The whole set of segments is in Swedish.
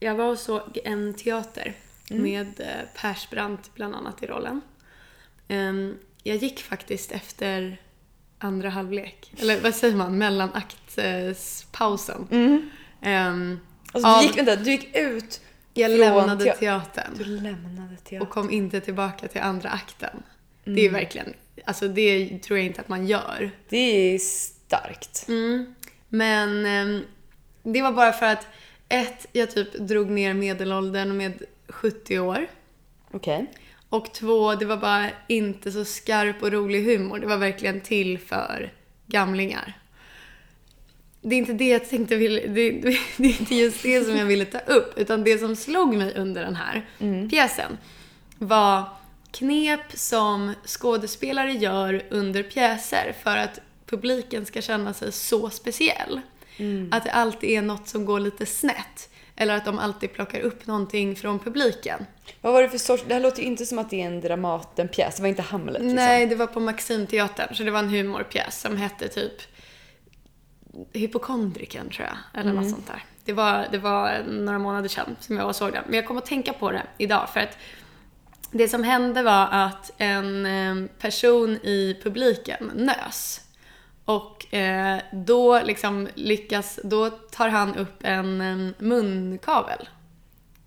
jag var och såg en teater med eh, Persbrandt bland annat i rollen. Ehm, jag gick faktiskt efter andra halvlek, eller vad säger man, mellanakts-pausen. Ehm, Alltså, Av- du, gick, vänta, du gick ut jag lämnade tea- teatern. Du lämnade teatern. och kom inte tillbaka till andra akten. Det Mm. är verkligen, alltså det tror jag inte att man gör. Det är starkt. Mm. Men ehm, det var bara för att ett, jag typ drog ner medelåldern med 70 år. Okej. Och två, det var bara inte så skarp och rolig humor. Det var verkligen till för gamlingar. Det är inte det jag tänkte ville, det, det är inte just det som jag ville ta upp. Utan det som slog mig under den här pjäsen var knep som skådespelare gör under pjäser för att publiken ska känna sig så speciell. Att det alltid är något som går lite snett. Eller att de alltid plockar upp någonting från publiken. Vad var det för sorts... Det här låter ju inte som att det är en Dramatenpjäs. Det var inte Hamlet liksom. Nej, det var på Maximteatern. Så det var en humorpjäs som hette typ Hypokondriken tror jag. Eller något sånt där. Det var, det var några månader sedan som jag såg den. Men jag kom att tänka på det idag för att det som hände var att en eh, person i publiken nös. Och eh, då liksom lyckas, då tar han upp en eh, munkavel.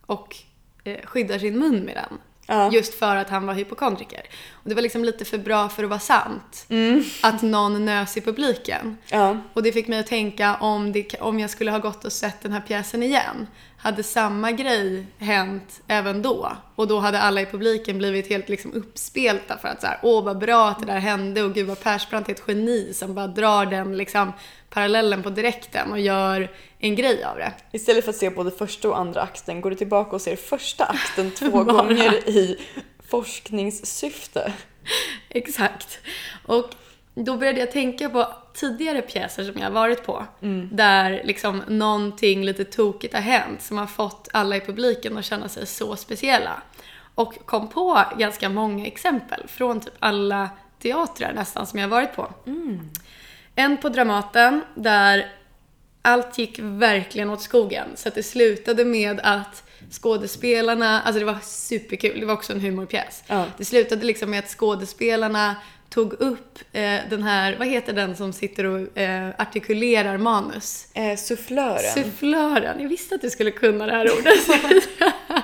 Och eh, skyddar sin mun med den. Ja. Just för att han var hypokondriker. Och det var liksom lite för bra för att vara sant. Mm. Att någon nös i publiken. Ja. Och det fick mig att tänka om, det, om jag skulle ha gått och sett den här pjäsen igen. Hade samma grej hänt även då? Och då hade alla i publiken blivit helt liksom uppspelta för att så här, åh vad bra att det där hände och gud vad Persbrandt är ett geni som bara drar den liksom parallellen på direkten och gör en grej av det. Istället för att se både första och andra akten går du tillbaka och ser första akten två gånger i forskningssyfte. Exakt. Och då började jag tänka på tidigare pjäser som jag har varit på. Där liksom någonting lite tokigt har hänt som har fått alla i publiken att känna sig så speciella. Och kom på ganska många exempel från typ alla teatrar nästan som jag har varit på. En på Dramaten där allt gick verkligen åt skogen. Så att det slutade med att skådespelarna, alltså det var superkul, det var också en humorpjäs. Ja. Det slutade liksom med att skådespelarna tog upp eh, den här, vad heter den som sitter och eh, artikulerar manus? Eh, sufflören. Sufflören. Jag visste att du skulle kunna det här ordet.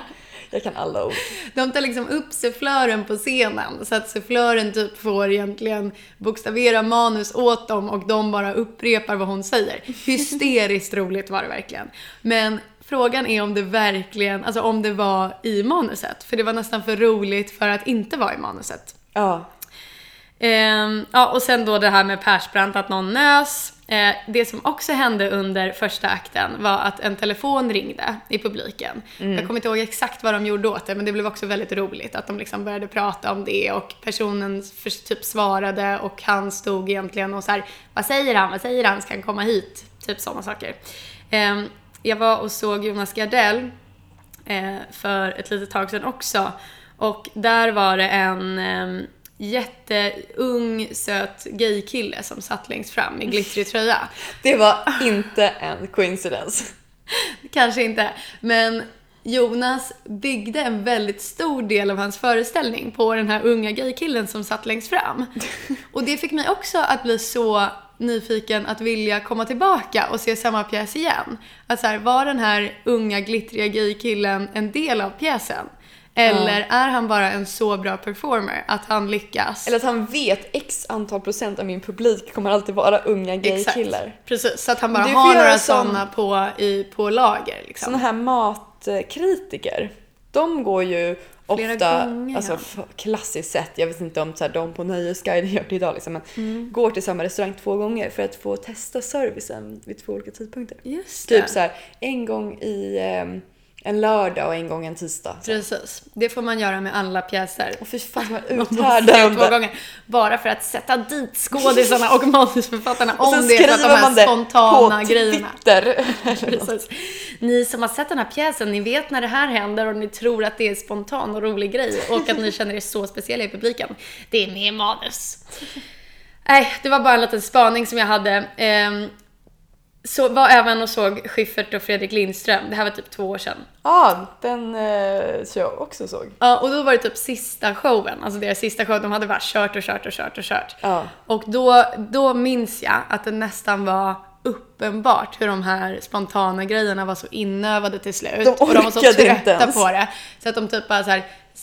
Jag kan alla ord. De tar liksom upp sufflören på scenen så att sufflören typ får egentligen bokstavera manus åt dem och de bara upprepar vad hon säger. Hysteriskt roligt var det verkligen. Men frågan är om det verkligen, alltså om det var i manuset. För det var nästan för roligt för att inte vara i manuset. Ja. Ehm, ja, och sen då det här med Persbrandt, att någon nös. Eh, det som också hände under första akten var att en telefon ringde i publiken. Jag kommer inte ihåg exakt vad de gjorde åt det, men det blev också väldigt roligt att de liksom började prata om det och personen för, typ svarade och han stod egentligen och så här, vad säger han, vad säger han, ska han komma hit? Typ sådana saker. Ehm, jag var och såg Jonas Gardell eh, för ett litet tag sedan också. Och där var det en eh, jätteung, söt gaykille som satt längst fram i glittrig tröja. Det var inte en coincidence. Kanske inte, men Jonas byggde en väldigt stor del av hans föreställning på den här unga gaykillen som satt längst fram. Och det fick mig också att bli så nyfiken att vilja komma tillbaka och se samma pjäs igen. Att så här, var den här unga glittriga gaykillen en del av pjäsen? Eller är han bara en så bra performer att han lyckas? Eller att han vet x antal procent av min publik kommer alltid vara unga gaykillar. Precis, så att han bara har några sådana på, i, på lager. Liksom. Såna här matkritiker, de går ju Flera ofta, gånger, alltså ja. klassiskt sett, jag vet inte om så här, de på Nöjesguiden gör det idag liksom, men Mm. går till samma restaurang två gånger för att få testa servicen vid två olika tidpunkter. Just det. Typ så här, en gång i ehm, en lördag och en gång en tisdag. Så. Precis. Det får man göra med alla pjäser. Och fy fan vad uthärdande. Bara för att sätta dit skådisarna och manusförfattarna Och om det är för att de här spontana grejerna. Precis. Ni som har sett den här pjäsen, ni vet när det här händer och ni tror att det är spontan och rolig grej och att ni känner er så speciella i publiken. Det är med manus. Nej, det var bara en liten spaning som jag hade. Så var även och såg Schyffert och Fredrik Lindström. Det här var typ två år sedan. Ja, den eh, tror jag också såg. Ja, och då var det typ sista showen, alltså deras sista show. De hade bara kört och kört och kört och kört. Ja. Och då, då minns jag att det nästan var uppenbart hur de här spontana grejerna var så inövade till slut. De och de var så trötta på det. Så att de typ bara så här,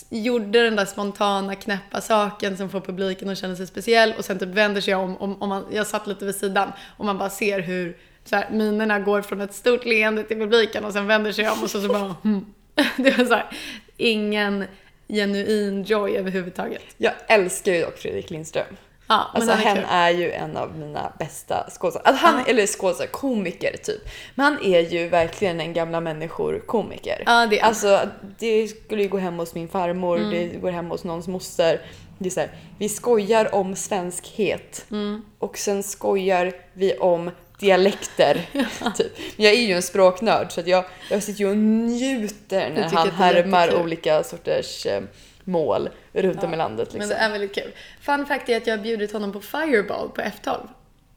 gjorde den där spontana knäppa saken som får publiken att känna sig speciell och sen typ vänder sig om, om, om man, jag satt lite vid sidan och man bara ser hur så här, minerna går från ett stort leende till publiken och sen vänder sig om och så, så bara hmm. Det var så här, ingen genuin joy överhuvudtaget. Jag älskar ju dock Fredrik Lindström. Ja, Alltså han är kul. är ju en av mina bästa skådespelare. Alltså, han, Eller skådespelare, komiker typ. Men han är ju verkligen en gamla människor-komiker. Ja, det är. Alltså det skulle ju gå hem hos min farmor, Mm. det går hem hos någons moster. Det är så här, vi skojar om svenskhet Mm. och sen skojar vi om dialekter. typ. Men jag är ju en språknörd så att jag, jag sitter ju och njuter när han härmar olika sorters eh, mål runt om i landet. Liksom. Men det är väldigt kul. Fun fact är att jag har bjudit honom på Fireball på F12.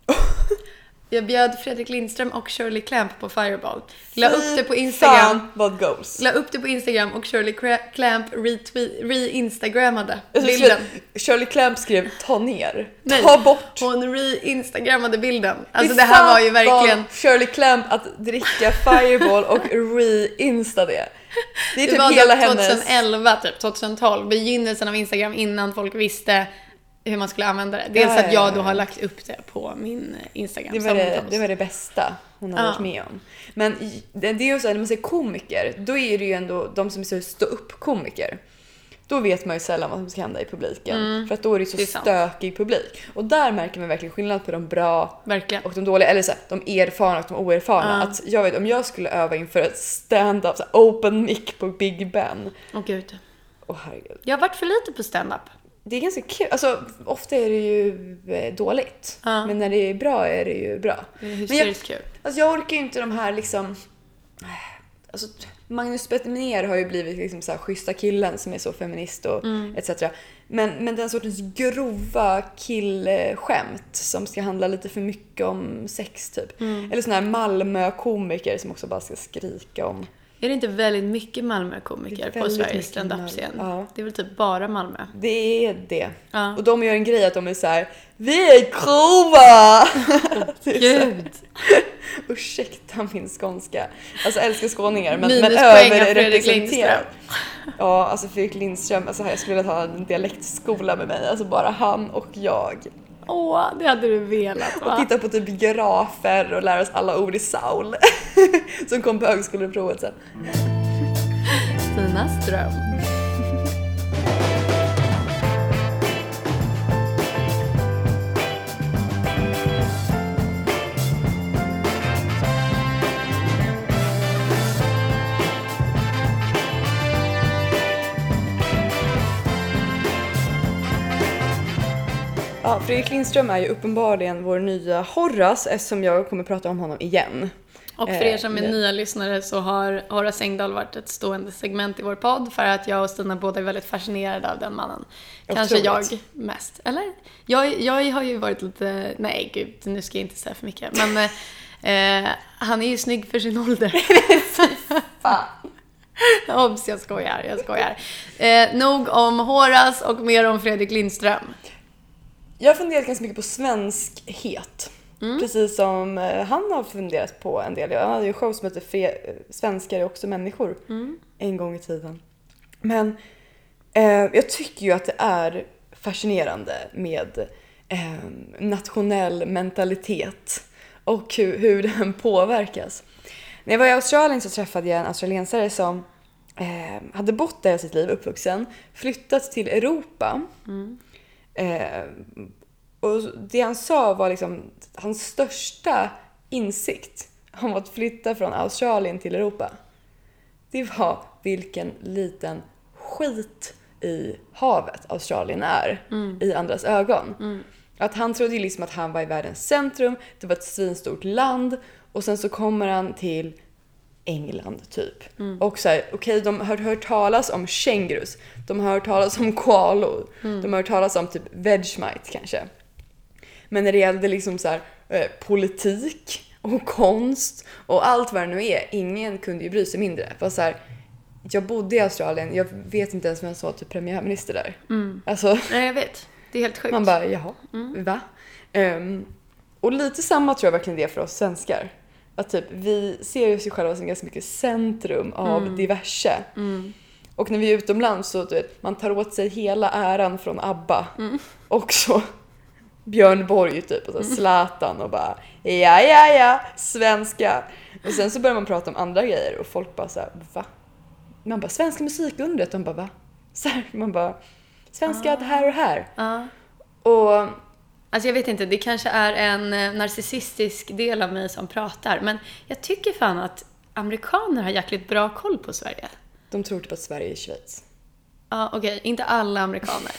Jag bjöd Fredrik Lindström och Shirley Clamp på Fireball. La upp det på Instagram. Vad goals. La upp det på Instagram och Shirley Clamp re-instagrammade bilden. Shirley Clamp skrev ta ner, Nej, ta bort. Hon re-instagrammade bilden. Alltså Fy det här var ju verkligen... Shirley Clamp att dricka Fireball och re-insta det. Det är Det typ var hela typ hennes... 2011, typ 2012. Begynnelsen av Instagram innan folk visste hur man skulle använda det. Dels Ja, att ja, jag ja. då har lagt upp det på min Instagram. Det var det, det var det bästa hon har varit med om. Men det är ju så här, när man säger komiker, då är det ju ändå de som är stå upp komiker. Då vet man ju sällan vad som ska hända i publiken. För att då är det så Mm. Det är sant. stökig publik. Och där märker man verkligen skillnad på de bra Verkligen. och de dåliga, eller så här, de erfarna och de oerfarna. Att jag vet, om jag skulle öva inför ett stand-up, så här, open mic på Big Ben. Åh gud. Åh herregud. Jag har varit för lite på stand-up. Det är ganska kul. Alltså, ofta är det ju eh, dåligt. Ja. Men när det är bra är det ju bra. Det är Men jag, hysteriskt kul. alltså, jag orkar ju inte de här liksom... Alltså, Magnus Betnér har ju blivit liksom så här schyssta killen som är så feminist och Mm. etc. Men, men den sortens grova killskämt som ska handla lite för mycket om sex typ. Mm. Eller såna här Malmö-komiker som också bara ska skrika om... Är det inte väldigt mycket Malmö-komiker på Sveriges stand-up-scen? Ja. Det är väl typ bara Malmö? Det är det. Ja. Och de gör en grej att de är så här: Vi är grova! Här, Gud! Ursäkta min skånska. Alltså jag älskar skåningar men, men av Fredrik överrepresenterad. Ja, alltså Fredrik Lindström, alltså jag skulle vilja ha en dialektskola med mig. Alltså bara han och jag. Åh, det hade du velat Och va? titta på typ grafer och lära oss alla ord i Saul. Som kom på högskoleprovet sen. Stinas dröm. Ja, Fredrik Lindström är ju uppenbarligen vår nya Horace eftersom jag kommer prata om honom igen. Och för er Eh, som är nya lyssnare så har Horace Engdahl varit ett stående segment i vår podd för att jag och Stina båda är väldigt fascinerade av den mannen. Kanske jag Otroligt. mest. Eller? Jag, jag har ju varit lite, nej gud, nu ska jag inte säga för mycket. Men eh, han är ju snygg för sin ålder. Fan. Obs, jag skojar, jag skojar. Eh, nog om Horace och mer om Fredrik Lindström. Jag har funderat ganska mycket på svenskhet. Mm. Precis som eh, han har funderat på en del. Han hade ju en show som heter Fe- eh, Svenskar är också människor Mm. en gång i tiden. Men eh, jag tycker ju att det är fascinerande med eh, nationell mentalitet och hur, hur den påverkas. När jag var i Australien så träffade jag en australiensare som eh, hade bott där sitt liv, uppvuxen, flyttat till Europa. Eh, och det han sa var liksom hans största insikt om att flytta från Australien till Europa. Det var vilken liten skit i havet Australien är i andras ögon. Att han trodde liksom att han var i världens centrum, det var ett svinstort land och sen så kommer han till England typ. Och så här, okej de har hört talas om kängurus, de har hört talas om koalor, de har hört talas om typ Vegemite kanske. Men när det gällde liksom så här, eh, politik och konst och allt vad det nu är. Ingen kunde ju bry sig mindre. För så här, jag bodde i Australien, jag vet inte ens vem som var typ premiärminister där. Alltså, Nej, jag vet. Det är helt sjukt. man bara, jaha, va? Ehm, och lite samma tror jag verkligen det är för oss svenskar. Att typ, vi ser oss ju själva som ganska mycket centrum av diverse. Och när vi är utomlands så du vet, man tar åt sig hela äran från ABBA. Och så Björn Borg typ och så Zlatan och bara ja ja ja, svenska. Och sen så börjar man prata om andra grejer och folk bara såhär va? Man bara svenska musikundret, de bara va? Så här, man bara svenska det här och här. Ja. Och Alltså jag vet inte, det kanske är en eh, narcissistisk del av mig som pratar, men jag tycker fan att amerikaner har jäkligt bra koll på Sverige. de tror typ att Sverige är Schweiz. Ja, okej, inte alla amerikaner.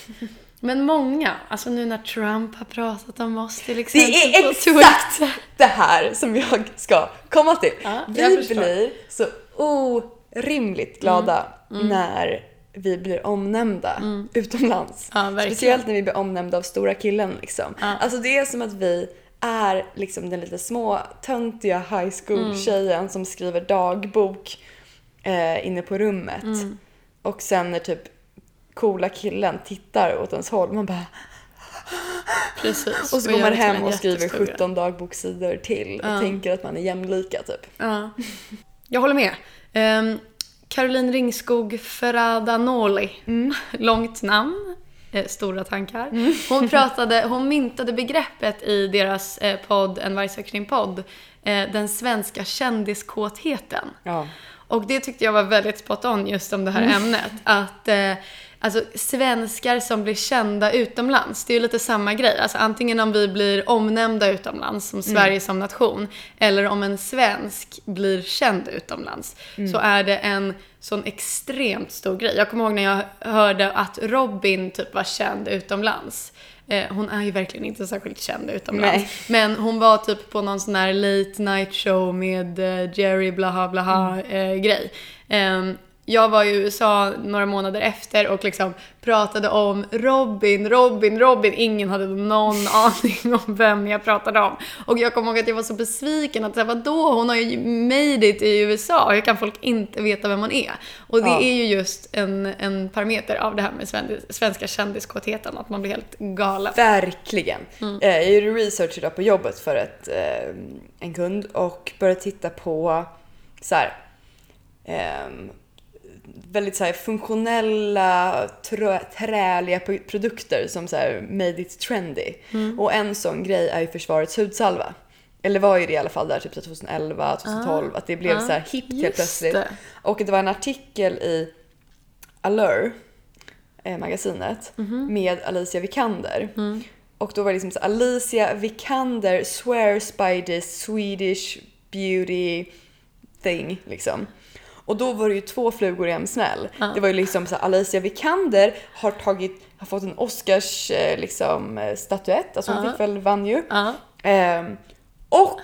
Men många. Alltså nu när Trump har pratat om oss till Det exempel är på exakt Twitter. det här som jag ska komma till. Ja, vi blir så orimligt glada när vi blir omnämnda utomlands. Ja. Speciellt när vi blir omnämnda av stora killen liksom. Ja. Alltså det är som att vi är liksom den lite små töntiga high school tjejen som skriver dagbok eh, inne på rummet. Och sen när typ coola killen tittar åt ens håll, man bara Precis. och så går man hem och skriver jättestor grej. 17 dagbokssidor till och Ja. tänker att man är jämlika typ. Ja. Jag håller med. Um, Caroline Ringskog Ferradanoli. Långt namn. Eh, stora tankar. Hon pratade, hon myntade begreppet i deras eh, podd En varg söker sin podd. Eh, den svenska kändiskåtheten. Ja. Och det tyckte jag var väldigt spot on just om det här ämnet. Att alltså, svenskar som blir kända utomlands, det är ju lite samma grej. Alltså antingen om vi blir omnämnda utomlands som Sverige som nation, eller om en svensk blir känd utomlands, så är det en sån extremt stor grej. Jag kommer ihåg när jag hörde att Robin typ var känd utomlands. Eh, hon är ju verkligen inte särskilt känd utomlands. Nej. Men hon var typ på någon sån här late night show med eh, Jerry blaha blaha eh, grej. Jag var i USA några månader efter och liksom pratade om Robin, Robin, Robin. Ingen hade någon aning om vem jag pratade om. Och jag kommer ihåg att jag var så besviken att säga, vadå, hon har ju made it i USA. Hur kan folk inte veta vem hon är? Och det Ja. är ju just en, en parameter av det här med sven- svenska kändiskåtheten, att man blir helt galen. Verkligen. Mm. Eh, Jag gjorde research idag på jobbet för ett, eh, en kund och började titta på så här, ehm, väldigt så här funktionella, trö, träliga pro- produkter som så här made it trendy. Mm. Och en sån grej är ju försvarets hudsalva. Eller var ju det i alla fall där typ 2011, 2012, att det blev Ah, så här hippt helt plötsligt. det. Och det var en artikel i Allure, eh, magasinet, Mhm. med Alicia Vikander. Mm. Och då var det liksom så Alicia Vikander swears by this Swedish beauty thing liksom. Och då var det ju två flugor i en smäll. Det var ju liksom så Alicia Vikander har tagit, har fått en Oscars eh, liksom eh, statyett, alltså hon Ja. fick väl, vann ju. Ja. Ehm, och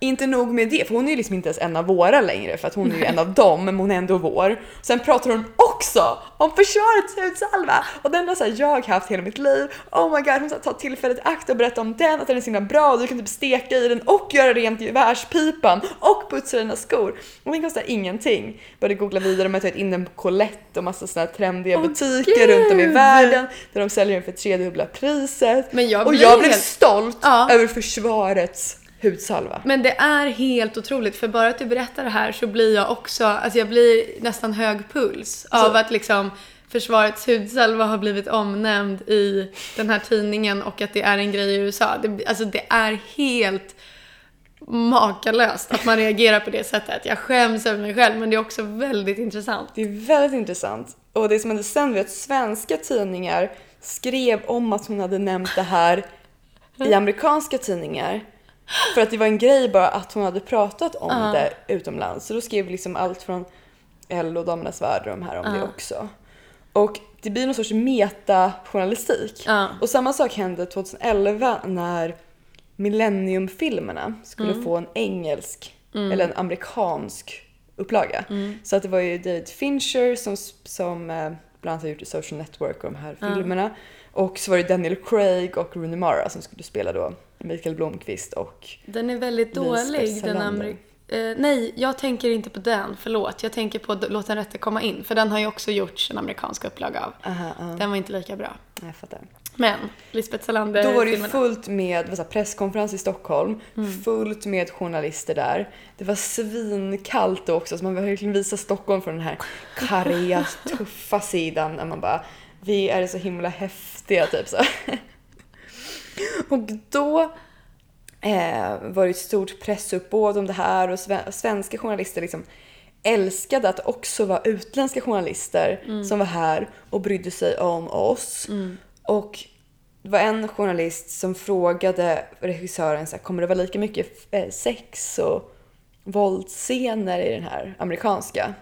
inte nog med det, för hon är ju liksom inte ens en av våra längre för att hon är ju en av dem, men hon är ändå vår. Sen pratar hon också om försvarets hudsalva och den har så här, jag haft hela mitt liv. Oh my god, hon tar tillfället i akt och berättar om den, att den är så himla bra och du kan typ steka i den och göra rent gevärspipan och putsa dina skor. Och den kostar ingenting. Började googla vidare om jag tagit in den på Colette och massa såna här trendiga Åh, butiker gud! runt om i världen där de säljer den för tredubbla priset. Men jag och jag blev helt- stolt Ja. över försvarets hudsalva. Men det är helt otroligt, för bara att du berättar det här så blir jag också, alltså jag blir nästan hög puls av att liksom Försvarets hudsalva har blivit omnämnd i den här tidningen och att det är en grej i USA. Det, alltså det är helt makalöst att man reagerar på det sättet. Jag skäms över mig själv men det är också väldigt intressant. Det är väldigt intressant. Och det som hände sen var att svenska tidningar skrev om att hon hade nämnt det här i amerikanska tidningar. För att det var en grej bara att hon hade pratat om Ja. det utomlands. Så då skrev liksom allt från LO, Damernas Värld och de här om det Ja. också. Och det blir någon sorts metajournalistik. Ja. Och samma sak hände 2011 när Millennium-filmerna skulle Mm. få en engelsk, eller en amerikansk upplaga. Mm. Så att det var ju David Fincher som, som eh, bland annat har gjort Social Network och de här filmerna. Och så var det Daniel Craig och Rooney Mara som skulle spela då Mikael Blomqvist och Den är väldigt dålig. Den Salander. ameri- eh, nej, jag tänker inte på den. Förlåt. Jag tänker på Låt den rätte komma in. För den har ju också gjorts en amerikansk upplaga av. aha, aha, Den var inte lika bra. jag fattar. Men, Lisbeth Salander Då var det ju fullt med så här presskonferens i Stockholm, Mm. fullt med journalister där. Det var svinkallt då också så man verkligen visa Stockholm från den här karga, tuffa sidan när man bara vi är så himla häftiga typ så. Och då eh, var det ett stort pressuppbåd om det här och sve- svenska journalister liksom älskade att också var utländska journalister som var här och brydde sig om oss. Och det var en journalist som frågade regissören så här, kommer det vara lika mycket eh, sex och våldsscener i den här amerikanska?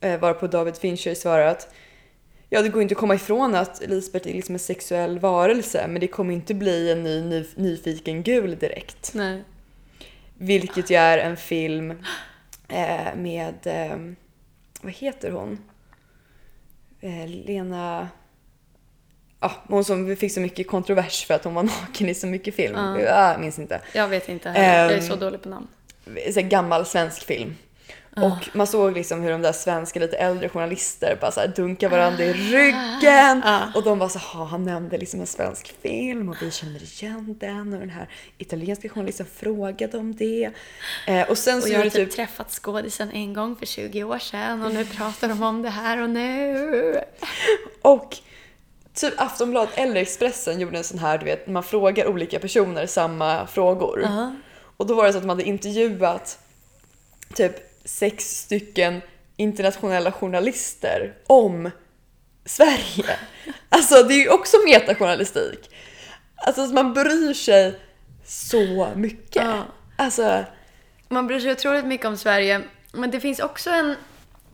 Eh, varpå David Fincher svarade att ja, det går inte att komma ifrån att Lisbeth är liksom en sexuell varelse men det kommer inte bli en ny ny nyfiken gul direkt. Nej. Vilket ju är en film eh, med, eh, vad heter hon? Eh, Lena... Ja, hon som fick så mycket kontrovers för att hon var naken i så mycket film. Ja. Jag minns inte. Jag vet inte heller. jag är Ehm, så dålig på namn. Så gammal svensk film. Och man såg liksom hur de där svenska lite äldre journalister bara så här dunkar varandra i ryggen. Ah. Och de var så här, han nämnde liksom en svensk film och vi känner igen den och den här italienska journalisten frågade om det. Eh, och sen så Och jag har typ typ träffat skådisen en gång för 20 år sedan och nu pratar de om det här och nu. Och typ Aftonbladet eller Expressen gjorde en sån här, du vet, man frågar olika personer samma frågor. Och då var det så att man hade intervjuat typ sex stycken internationella journalister om Sverige. Alltså det är ju också metajournalistik. Alltså man bryr sig så mycket. Ja. Alltså, Man bryr sig otroligt mycket om Sverige, men det finns också en,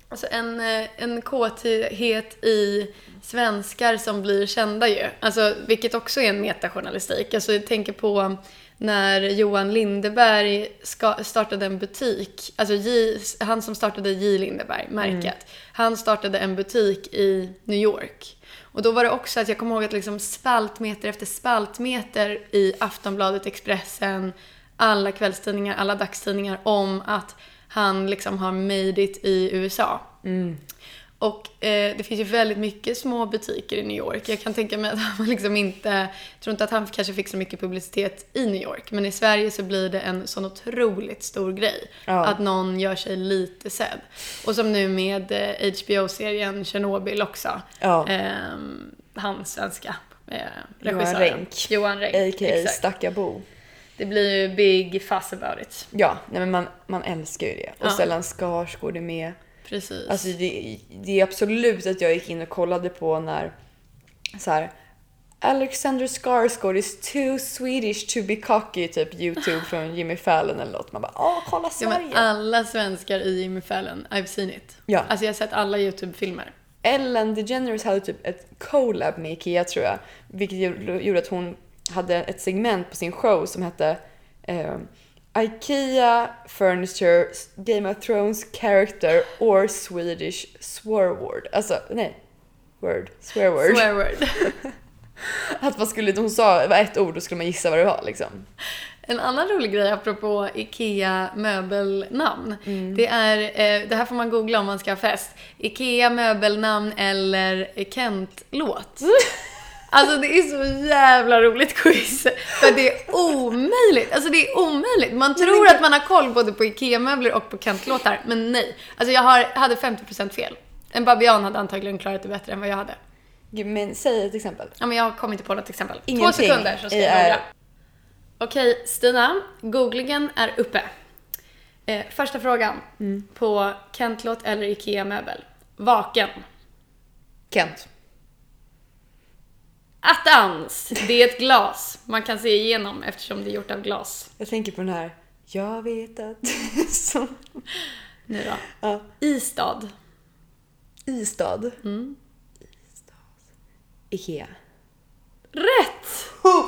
alltså en, eh, en kåthet i svenskar som blir kända ju. Alltså, vilket också är en metajournalistik. Alltså, jag tänker på när Johan Lindeberg ska, startade en butik, alltså J, han som startade J Lindeberg, märket, han startade en butik i New York. Och då var det också att jag kommer ihåg att liksom spaltmeter efter spaltmeter i Aftonbladet, Expressen, alla kvällstidningar, alla dagstidningar om att han liksom har made it i USA. Och eh, det finns ju väldigt mycket små butiker i New York. Jag kan tänka mig att han liksom inte, jag tror inte att han kanske fick så mycket publicitet i New York. Men i Sverige så blir det en sån otroligt stor grej. Ja. Att någon gör sig lite sedd. Och som nu med eh, HBO-serien Chernobyl också. Ja. Ehm, han svenska eh, Johan regissören. Renck. Johan Renck. a.k.a. Stackabo. Det blir ju big fuss about it. Ja, nej men man, man älskar ju det. Och Ja. Stellan Skarsgård är med. Precis. Alltså det, det är absolut att jag gick in och kollade på när så här Alexander Skarsgård is too Swedish to be cocky, typ YouTube från Jimmy Fallon eller något. Man bara åh kolla Ja, Sverige! men alla svenskar i Jimmy Fallon, I've seen it. Ja. Alltså jag har sett alla YouTube-filmer. Ellen DeGeneres hade typ ett collab med Ikea tror jag. Vilket gjorde gjorde att hon hade ett segment på sin show som hette eh, Ikea Furniture Game of Thrones Character or Swedish Swear Word. Alltså nej, word, swear word. Swear word. Att man skulle, hon sa var ett ord, då skulle man gissa vad det var liksom. En annan rolig grej apropå IKEA möbelnamn. Mm. Det är, eh, det här får man googla om man ska ha fest. IKEA möbelnamn eller Kent-låt. Alltså det är så jävla roligt quiz. För det är omöjligt. Alltså det är omöjligt. Man tror att man har koll både på IKEA-möbler och på Kent-låtar, men nej. Alltså jag har, hade 50% fel. En babian hade antagligen klarat det bättre än vad jag hade. Gud, Men säg ett exempel. Ja, men jag kommer inte på något exempel. Två Ingenting sekunder så ska jag googla. Okej, Stina. Googlingen är uppe. Eh, första frågan. Mm. På Kentlåt eller IKEA-möbel? Vaken. Kent. Attans! Det är ett glas. Man kan se igenom eftersom det är gjort av glas. Jag tänker på den här, jag vet att som... Nu då. Ja. Istad. Istad. Mm. Istad. Ikea. Rätt! Oh,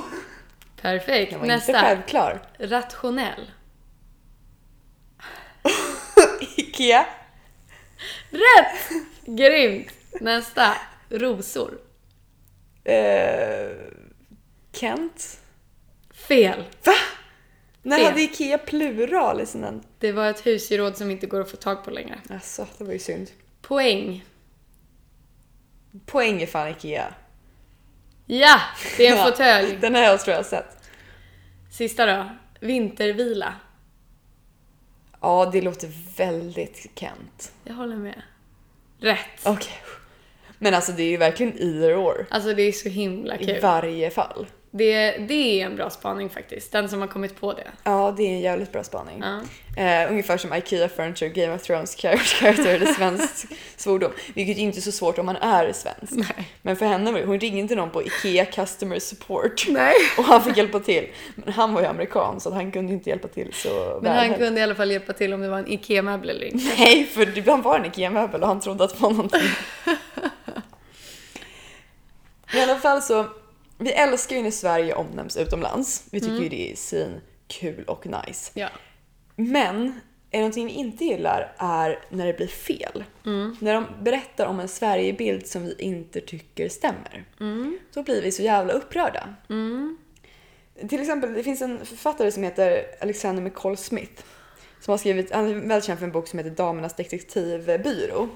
Perfekt. jag var inte Nästa. självklar. Rationell. Ikea. Rätt! Grymt. Nästa. Rosor. Eh, Kent. Fel. Va? När Fel. hade Ikea plural i sina... Det var ett husgeråd som inte går att få tag på längre. Alltså, det var ju synd. Poäng. Poäng är fan Ikea. Ja, det är en Ja. fåtölj. Den här jag tror jag har sett. Sista då. Vintervila. Ja, det låter väldigt Kent. Jag håller med. Rätt. Okej. Men alltså det är ju verkligen either or. Alltså det är så himla I kul. varje fall. Det, det är en bra spaning faktiskt. Den som har kommit på det. Ja, det är en jävligt bra spaning. Ja. Eh, ungefär som IKEA Furniture, Game of Thrones character, eller svensk svordom. Vilket är inte så svårt om man är svensk. Nej. Men för henne det, hon ringde någon på IKEA Customer Support. Nej. Och han fick hjälpa till. Men han var ju amerikan så han kunde inte hjälpa till så Men han kunde i alla fall hjälpa till om det var en IKEA-möbel eller inte. Nej, för han var en IKEA-möbel och han trodde att det var någonting. I alla fall så, vi älskar ju när Sverige omnämns utomlands. Vi tycker ju det är sin kul och nice. Ja. Men är det någonting vi inte gillar är när det blir fel. När de berättar om en Sverigebild som vi inte tycker stämmer. Då blir vi så jävla upprörda. Till exempel, det finns en författare som heter Alexander McCall Smith. Som har skrivit, han är väldigt känd för en bok som heter Damernas detektivbyrå.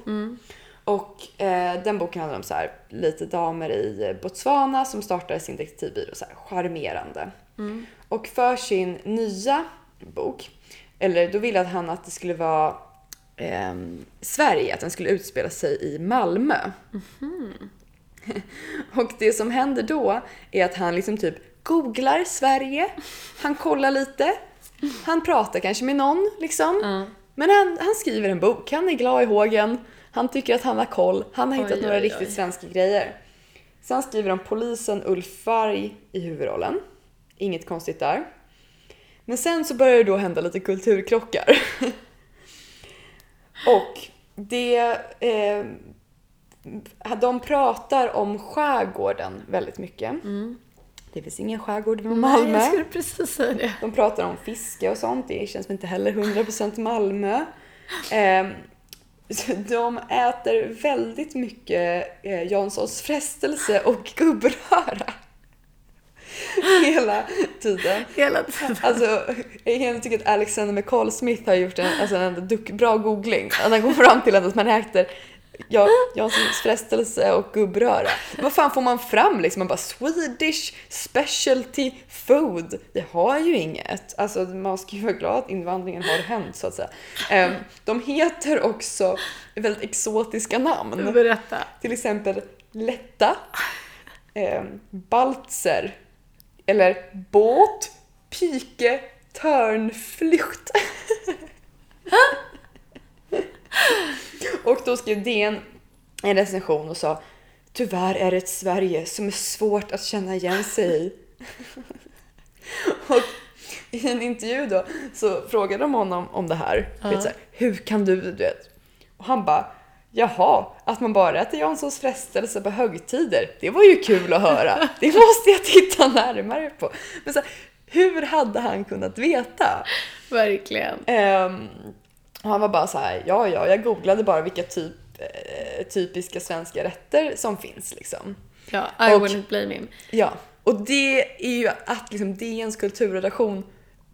Och eh, den boken handlar om så här, lite damer i Botswana som startar sin detektivbyrå, så här, charmerande. Och för sin nya bok, eller då ville han att det skulle vara ehm, Sverige, att den skulle utspela sig i Malmö. Och det som händer då är att han liksom typ googlar Sverige, han kollar lite, han pratar kanske med någon liksom. Ja. Men han, han skriver en bok, han är glad i hågen, han tycker att han har koll, han har Oj, hittat några oj, riktigt oj. svenska grejer. Sen skriver de polisen Ulf Varg i huvudrollen. Inget konstigt där. Men sen så börjar det då hända lite kulturkrockar. Och det... Eh, de pratar om skärgården väldigt mycket. Det finns ingen skärgård vid Malmö. Mm. Nej, jag skulle precis säga det. De pratar om fiske och sånt, det känns inte heller 100% Malmö. Eh, de äter väldigt mycket eh, Janssons frestelse och gubbröra. Hela tiden. Hela tiden. Alltså, jag tycker att Alexander McCall Smith har gjort en, alltså en duck, bra googling. Att han kom fram till att man äter ja, Janssons frestelse och gubbröra. Vad fan får man fram liksom? Man bara Swedish specialty food. Det har ju inget. Alltså man ska ju vara glad att invandringen har hänt så att säga. Ehm, de heter också väldigt exotiska namn. Berätta. Till exempel Lätta, eh, Baltzer eller Båt, Pike, Törnflykt. och då skrev DN en recension och sa Tyvärr är det ett Sverige som är svårt att känna igen sig i. och i en intervju då så frågade de honom om det här. Du Vet, så här Hur kan du, du vet? Och han bara Jaha, att man bara äter Janssons frestelse på högtider, det var ju kul att höra. Det måste jag titta närmare på. Men så här, hur hade han kunnat veta? Verkligen. Ehm, och han var bara så här, ja ja, jag googlade bara vilka typ, eh, typiska svenska rätter som finns liksom. Ja, I Och- wouldn't blame him. Ja, och det är ju att liksom DNs kulturredaktion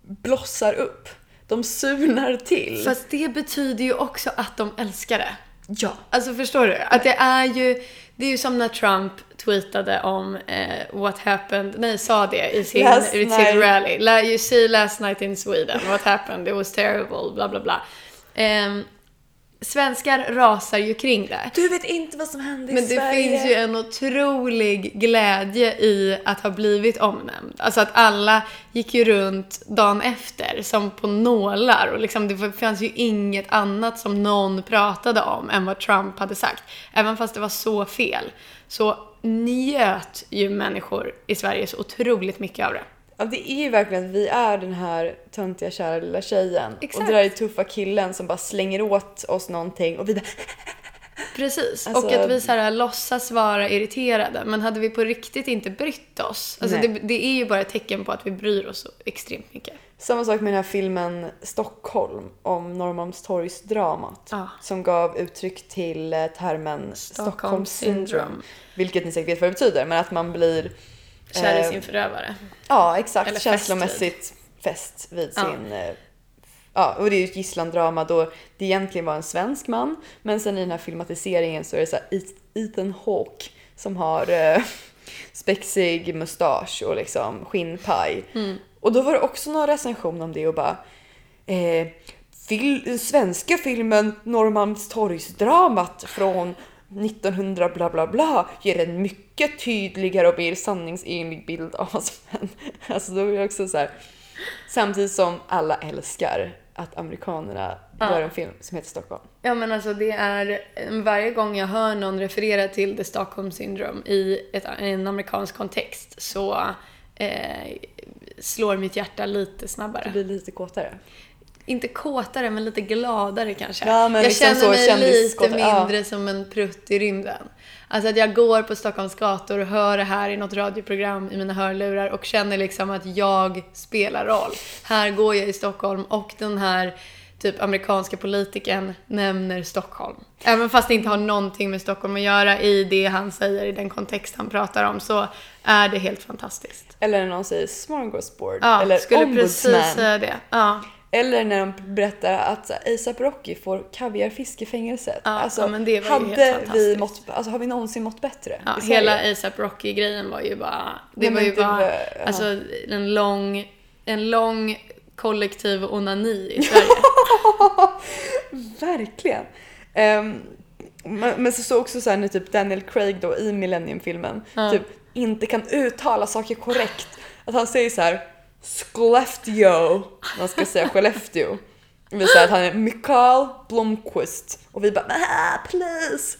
blossar upp. De surnar till. Fast det betyder ju också att de älskar det. Ja. Alltså förstår du? Att det är ju, det är ju som när Trump tweetade om eh, what happened, nej sa det i sin, Last i sin rally. You see last night in Sweden, what happened, it was terrible, bla bla bla. Ehm, svenskar rasar ju kring det. Du vet inte vad som hände i Men det Sverige. finns ju en otrolig glädje i att ha blivit omnämnd. Alltså att alla gick ju runt dagen efter som på nålar och liksom det fanns ju inget annat som någon pratade om än vad Trump hade sagt. Även fast det var så fel. Så njöt ju människor i Sverige så otroligt mycket av det. Ja, det är ju verkligen att vi är den här töntiga kära lilla tjejen. Exakt. Och det där är tuffa killen som bara slänger åt oss någonting och vi bara Precis, Alltså- och att vi så här, låtsas vara irriterade. Men hade vi på riktigt inte brytt oss, alltså det, det är ju bara ett tecken på att vi bryr oss så extremt mycket. Samma sak med den här filmen Stockholm om Norrmalmstorgsdramat. Ja. Som gav uttryck till eh, termen Stockholm syndrome. Vilket ni säkert vet vad det betyder, men att man blir Kär i Eh, sin förövare. Ja, exakt. Eller fäst Känslomässigt fäst vid Ja. sin... eh, Ja, och det är ju ett gisslandrama då det egentligen var en svensk man. Men sen i den här filmatiseringen så är det så här Eth- Ethan Hawke som har eh, spexig mustasch och liksom skinnpaj. Mm. Och då var det också någon recension om det och bara eh, fil- svenska filmen Norrmalmstorgsdramat från 1900 bla bla bla ger en mycket tydligare och mer sanningsenlig bild av vad som hände. Alltså då är det också så här, samtidigt som alla älskar att amerikanerna Ja. gör en film som heter Stockholm. Ja men alltså det är, varje gång jag hör någon referera till the Stockholm syndrome i ett, en amerikansk kontext så eh, slår mitt hjärta lite Det snabbare. blir lite kåtare. Inte kåtare men lite gladare kanske. Ja, men jag liksom känner mig lite kändiskåtare, ja. mindre som en prutt i rymden. Alltså att jag går på Stockholms gator och hör det här i något radioprogram i mina hörlurar och känner liksom att jag spelar roll. Här går jag i Stockholm och den här typ amerikanska politikern nämner Stockholm. Även fast det inte har någonting med Stockholm att göra i det han säger, i den kontext han pratar om, så är det helt fantastiskt. Eller när någon säger smorgasbord Ja, eller skulle ombudsman. precis säga det. Ja. Eller när de berättar att ASAP Rocky får kaviarfisk i fängelset. Ja, alltså, ja, men det var ju hade helt vi mått, alltså, har vi någonsin mått bättre Ja, hela ASAP Rocky-grejen var ju bara... Det Nej, var ju det bara var- ja. alltså, en, lång, en lång kollektiv onani i Sverige. Verkligen. Ehm, men, men så står också så här typ Daniel Craig då i Millennium-filmen Ja. typ inte kan uttala saker korrekt. Att han säger så här Skellefteå, man ska säga Skellefteå. Vill säga att han är Mikael Blomqvist och vi bara ah, please,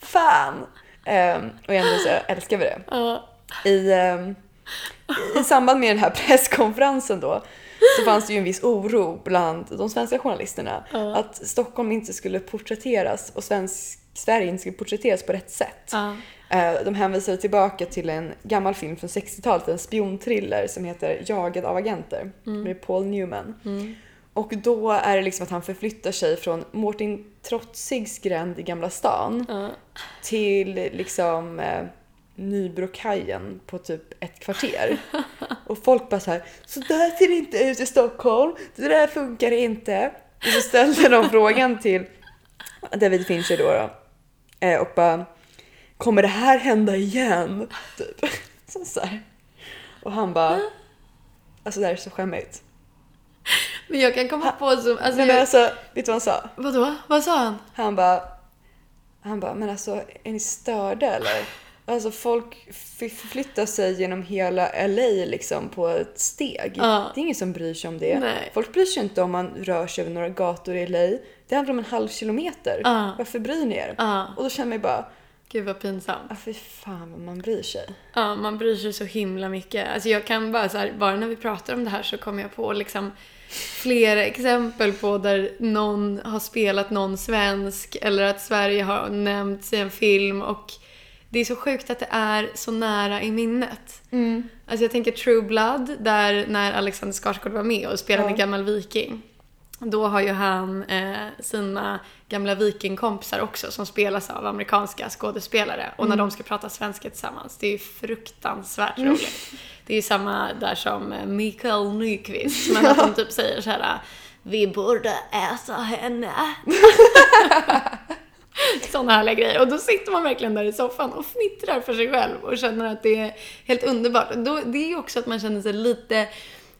fan. Um, och ändå så älskar vi det. I, ehm, I samband med den här presskonferensen då så fanns det ju en viss oro bland de svenska journalisterna Ja. att Stockholm inte skulle porträtteras och svensk, Sverige inte skulle porträtteras på rätt sätt. Ja. Eh, De hänvisade tillbaka till en gammal film från 60-talet, en spionthriller som heter Jagad av agenter med Paul Newman. Mm. Och då är det liksom att han förflyttar sig från Mårten Trotzigs gränd i Gamla stan Ja. till liksom eh, Nybrokajen på typ ett kvarter. Och folk bara så här, så där ser det inte ut i Stockholm, det där funkar inte. Och så ställde de frågan till David Fincher då, då eh, och bara, kommer det här hända igen? Typ. Så, så här. Och han bara, alltså det här är så skämmigt. Men jag kan komma på som... Alltså, Nej men jag, alltså, vet du vad han sa? vadå? Vad sa han? Han bara, han bara, men alltså är ni störda eller? Alltså folk förflyttar sig genom hela LA liksom på ett steg. Ja. Det är ingen som bryr sig om det. Nej. Folk bryr sig inte om man rör sig över några gator i LA. Det handlar om en halv kilometer. Ja. Varför bryr ni er? Ja. Och då känner jag bara, Gud vad pinsamt. ah, fy fan vad man bryr sig. Ja, man bryr sig så himla mycket. Alltså jag kan bara så här, bara när vi pratar om det här så kommer jag på liksom flera exempel på där någon har spelat någon svensk eller att Sverige har nämnts i en film och det är så sjukt att det är så nära i minnet. Alltså jag tänker True Blood, där när Alexander Skarsgård var med och spelade Ja. en gammal viking. Då har ju han eh, sina gamla vikingkompisar också som spelas av amerikanska skådespelare. Och när de ska prata svenska tillsammans, det är ju fruktansvärt roligt. Det är ju samma där som eh, Mikael Nyqvist, men att de typ säger så här Vi borde äta henne. Sådana härliga grejer. Och då sitter man verkligen där i soffan och fnittrar för sig själv och känner att det är helt underbart. Då, det är ju också att man känner sig lite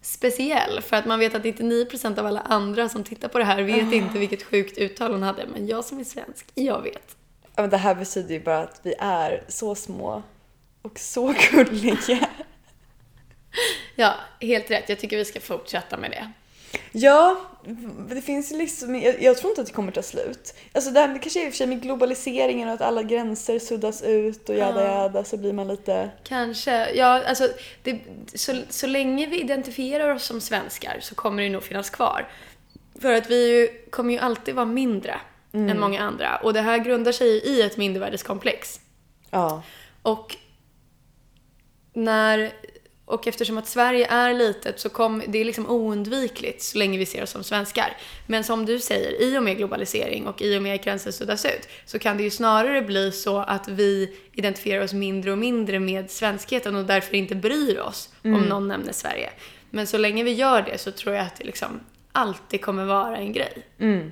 speciell för att man vet att 99% av alla andra som tittar på det här vet inte vilket sjukt uttal hon hade. Men jag som är svensk, jag vet. Ja, men det här betyder ju bara att vi är så små och så gulliga. Ja, helt rätt. Jag tycker vi ska fortsätta med det. Ja, det finns liksom, jag, jag tror inte att det kommer ta slut. Alltså det, här, det kanske är i och för sig med globaliseringen och att alla gränser suddas ut och jada Ja. jada så blir man lite... Kanske. Ja, alltså, det, så, så länge vi identifierar oss som svenskar så kommer det nog finnas kvar. För att vi ju, kommer ju alltid vara mindre än många andra. Och det här grundar sig i ett mindervärdeskomplex. Ja. Och när, Och eftersom att Sverige är litet så kom, det är liksom oundvikligt så länge vi ser oss som svenskar. Men som du säger, i och med globalisering och i och med att gränser suddas ut så kan det ju snarare bli så att vi identifierar oss mindre och mindre med svenskheten och därför inte bryr oss om någon nämner Sverige. Men så länge vi gör det så tror jag att det liksom alltid kommer vara en grej.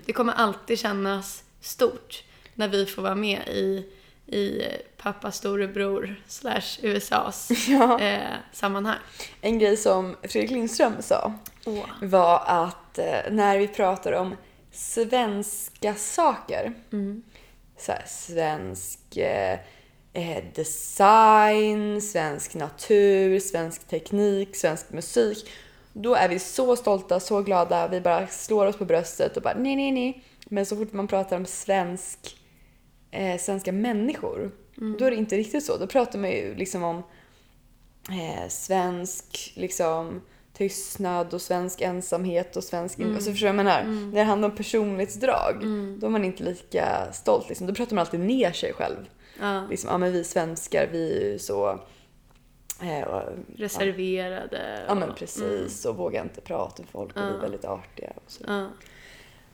Det kommer alltid kännas stort när vi får vara med i, i pappa storebror slash USAs Ja. eh, sammanhang. En grej som Fredrik Lindström sa var att eh, när vi pratar om svenska saker, så här, svensk eh, eh, design, svensk natur, svensk teknik, svensk musik, då är vi så stolta, så glada, vi bara slår oss på bröstet och bara nej, nej, nej. Men så fort man pratar om svensk, eh, svenska människor, då är det inte riktigt så. Då pratar man ju liksom om eh, svensk liksom, tystnad och svensk ensamhet och svensk... Mm. Alltså, förstår du vad jag menar? När det handlar om personlighetsdrag, då är man inte lika stolt. Liksom. Då pratar man alltid ner sig själv. Ja. Liksom, ja men vi svenskar, vi är ju så... Eh, och, Reserverade. ja men och- precis, och vågar inte prata med folk och vi är väldigt artiga. Och så. Ja.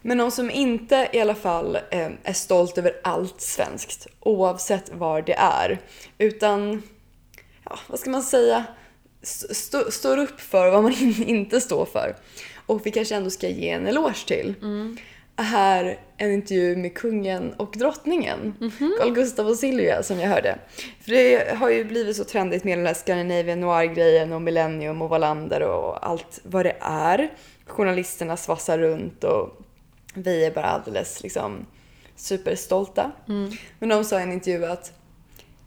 Men någon som inte i alla fall eh, är stolt över allt svenskt, oavsett var det är, utan, ja, vad ska man säga, st- stå- står upp för vad man in- inte står för. Och vi kanske ändå ska ge en eloge till. Här en intervju med kungen och drottningen, Carl Gustaf och Silvia som jag hörde. För det har ju blivit så trendigt med den här Scandinavian Noir-grejen och Millennium och Wallander och allt vad det är. Journalisterna svassar runt och vi är bara alldeles liksom superstolta. Men de sa i en intervju att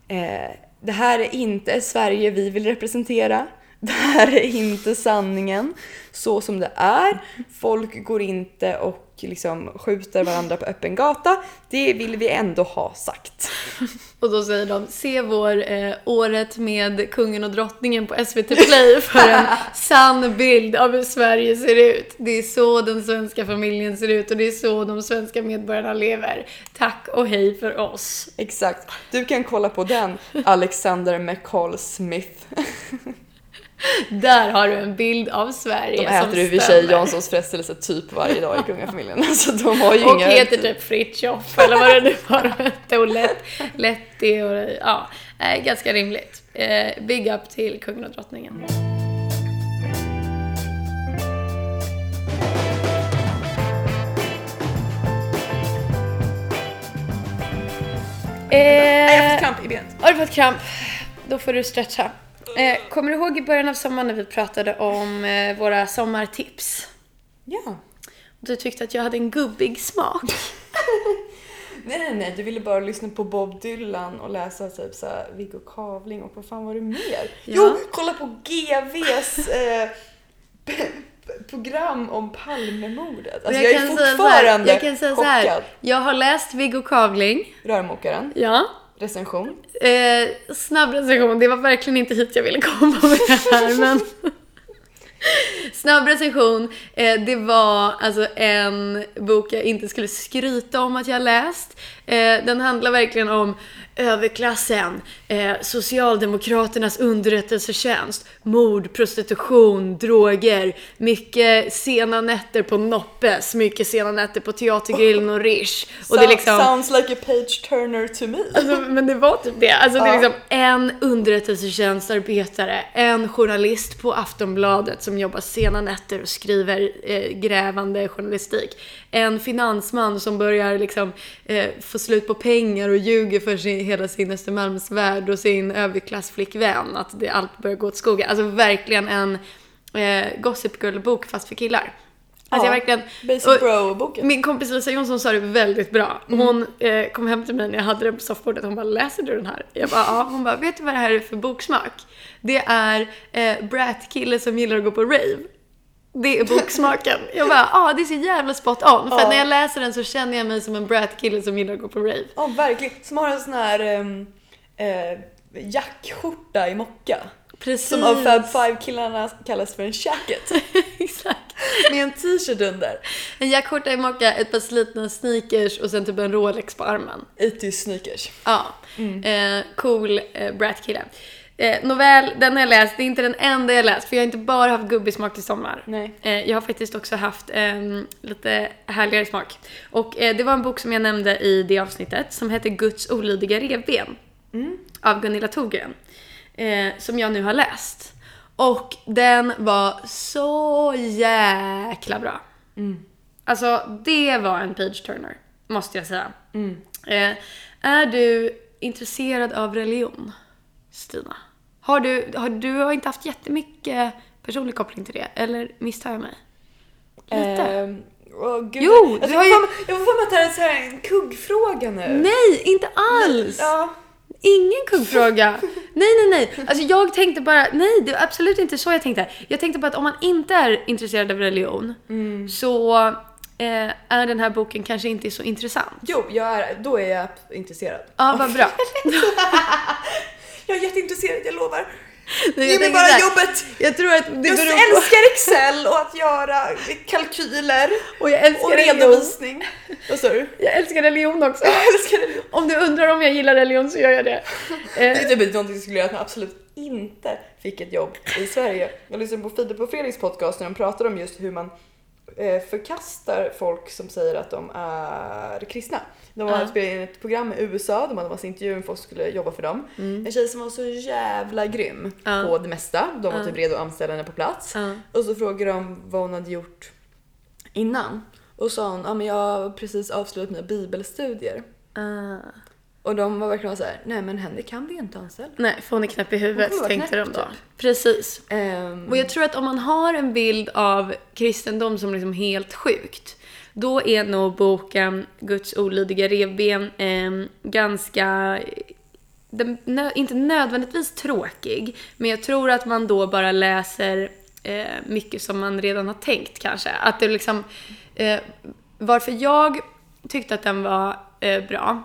eh, det här är inte Sverige vi vill representera. Det här är inte sanningen så som det är. Folk går inte och liksom skjuter varandra på öppen gata. Det vill vi ändå ha sagt. Och då säger de, se vår eh, året med kungen och drottningen på SVT Play för en sann bild av hur Sverige ser ut. Det är så den svenska familjen ser ut och det är så de svenska medborgarna lever. Tack och hej för oss. Exakt. Du kan kolla på den, Alexander McCall Smith. Där har du en bild av Sverige De äter i och för sig. Janssons frestelse typ varje dag i kungafamiljen. Så de har ju Och inga... heter typ Fritiof eller vad det nu var de hette och lätt, Letti och ja, eh, ganska rimligt. Eh, big up till kungen och drottningen. Nej, jag har Eh, fått kramp i benet. har du fått kramp? Då får du stretcha. Eh, kommer du ihåg i början av sommaren när vi pratade om eh, våra sommartips? Ja. Du tyckte att jag hade en gubbig smak. Nej, nej, nej. Du ville bara lyssna på Bob Dylan och läsa typ så här Viggo Kavling och vad fan var det mer? Ja. Jo, kolla på GVs eh, program om Palmemordet. Alltså jag, är säga så fortfarande här, jag kan säga så här, chockad. jag har läst Viggo Kavling. Rörmokaren, Ja recension. Eh, snabb recension, det var verkligen inte hit jag ville komma med det här men Snabb recension, eh, det var alltså en bok jag inte skulle skryta om att jag läst. Eh, den handlar verkligen om överklassen, eh, Socialdemokraternas underrättelsetjänst, mord, prostitution, droger, mycket sena nätter på Noppes, mycket sena nätter på Teatergrillen och Rish. Och det är Sound- liksom... Sounds like a page turner to me. Alltså, men det var typ det. Alltså det är liksom en underrättelsetjänstarbetare, en journalist på Aftonbladet som jobbar sena nätter och skriver eh, grävande journalistik. En finansman som börjar liksom eh, få slut på pengar och ljuger för sin, hela sin Östermalmsvärld och sin överklassflickvän. Att det allt börjar gå åt skogen. Alltså verkligen en eh, Gossip Girl-bok fast för killar. Alltså Ja, jag verkligen... Basic bro-boken. min kompis Lisa Jonsson sa det väldigt bra. Hon eh, kom hem till mig när jag hade den på soffbordet hon bara “läser du den här?” Jag bara “ja”. Hon bara “vet du vad det här är för boksmak?” Det är eh, brat-kille som gillar att gå på rave. Det är boksmaken. Jag bara “ja, det är så jävla spot on”. För Ja. när jag läser den så känner jag mig som en brat-kille som gillar att gå på rave. Ja, verkligen. Som har en sån här um, eh, jackskjorta i mocka. Precis. Som av Fab Five-killarna kallas för en jacket. Exakt. Med en t-shirt under. En jackskjorta i mocka, ett par slitna sneakers och sen typ en Rolex på armen. 80 sneakers. Ja, eh, cool eh, brat-kille. Eh, novell, den har jag läst. Det är inte den enda jag läst, för jag har inte bara haft gubbig smak till sommar. Nej. Eh, jag har faktiskt också haft ehm, lite härligare smak. Och eh, det var en bok som jag nämnde i det avsnittet som heter Guds olydiga revben. Av Gunilla Thorgren. Eh, som jag nu har läst. Och den var så jäkla bra. Alltså det var en page-turner, måste jag säga. Eh, är du intresserad av religion, Stina? Har du, har, du har inte haft jättemycket personlig koppling till det, eller misstar jag mig? Lite? Ehm, åh, gud. Jo, alltså, du har ju- jag får för mig att det här är så här en kuggfråga nu. Nej, inte alls! Ja. Ingen kuggfråga. nej, nej, nej. Alltså jag tänkte bara, nej det är absolut inte så jag tänkte. Jag tänkte bara att om man inte är intresserad av religion så eh, är den här boken kanske inte så intressant. Jo, jag är, då är jag intresserad. Ja, vad bra. Jag är jätteintresserad, jag lovar. Nej, Ge mig bara här, jobbet. Jag tror att det Jag beror på... älskar Excel och att göra kalkyler Och jag älskar och redovisning. Vad sa du? Jag älskar religion också. Jag älskar religion. Om du undrar om jag gillar religion så gör jag det. Det är typ någonting som skulle göra att man absolut inte fick ett jobb i Sverige. Jag lyssnade på Filip och Fredriks podcast när de pratade om just hur man förkastar folk som säger att de är kristna. De var Ja. spelade in ett program i USA, de hade massa intervjuer med folk som skulle jobba för dem. En tjej som var så jävla grym Mm. Ja. på det mesta. De var Ja. typ redo att anställa henne på plats. Ja. Och så frågade de vad hon hade gjort innan. Och sa hon, ja men jag har precis avslutat mina bibelstudier. Och de var verkligen så här, nej men henne kan vi inte anställa. nej, för hon är knäpp i huvudet tänkte de då. typ. Precis. Ehm, Och jag tror att om man har en bild av kristendom som liksom helt sjukt, då är nog boken Guds olydiga revben eh, ganska, den, nö, inte nödvändigtvis tråkig, men jag tror att man då bara läser eh, mycket som man redan har tänkt kanske. Att det liksom, eh, varför jag tyckte att den var eh, bra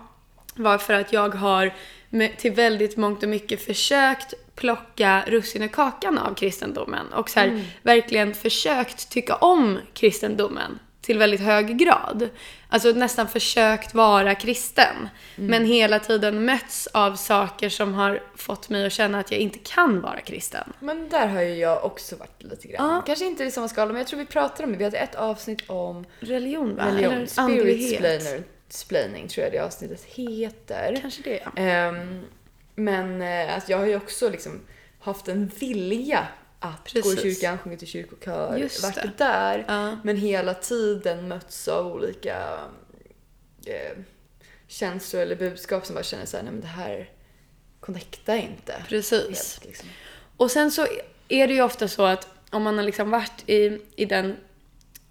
var för att jag har med, till väldigt mångt och mycket försökt plocka russin ur kakan av kristendomen och så här, verkligen försökt tycka om kristendomen till väldigt hög grad. Alltså nästan försökt vara kristen. Men hela tiden mötts av saker som har fått mig att känna att jag inte kan vara kristen. Men där har ju jag också varit lite grann. Ja. Kanske inte i samma skala, men jag tror vi pratade om det. Vi hade ett avsnitt om Religion va? religion. Eller Spirit splaining tror jag det avsnittet heter. Kanske det ja. Ehm, men eh, alltså, jag har ju också liksom haft en vilja att gå i Precis. kyrkan, sjunga till kyrkokör, Just varit det. där. Ja. Men hela tiden mötts av olika eh, känslor eller budskap som bara känner såhär, nej men det här connectar inte. Precis. Helt, liksom. Och sen så är det ju ofta så att om man har liksom varit i, i den,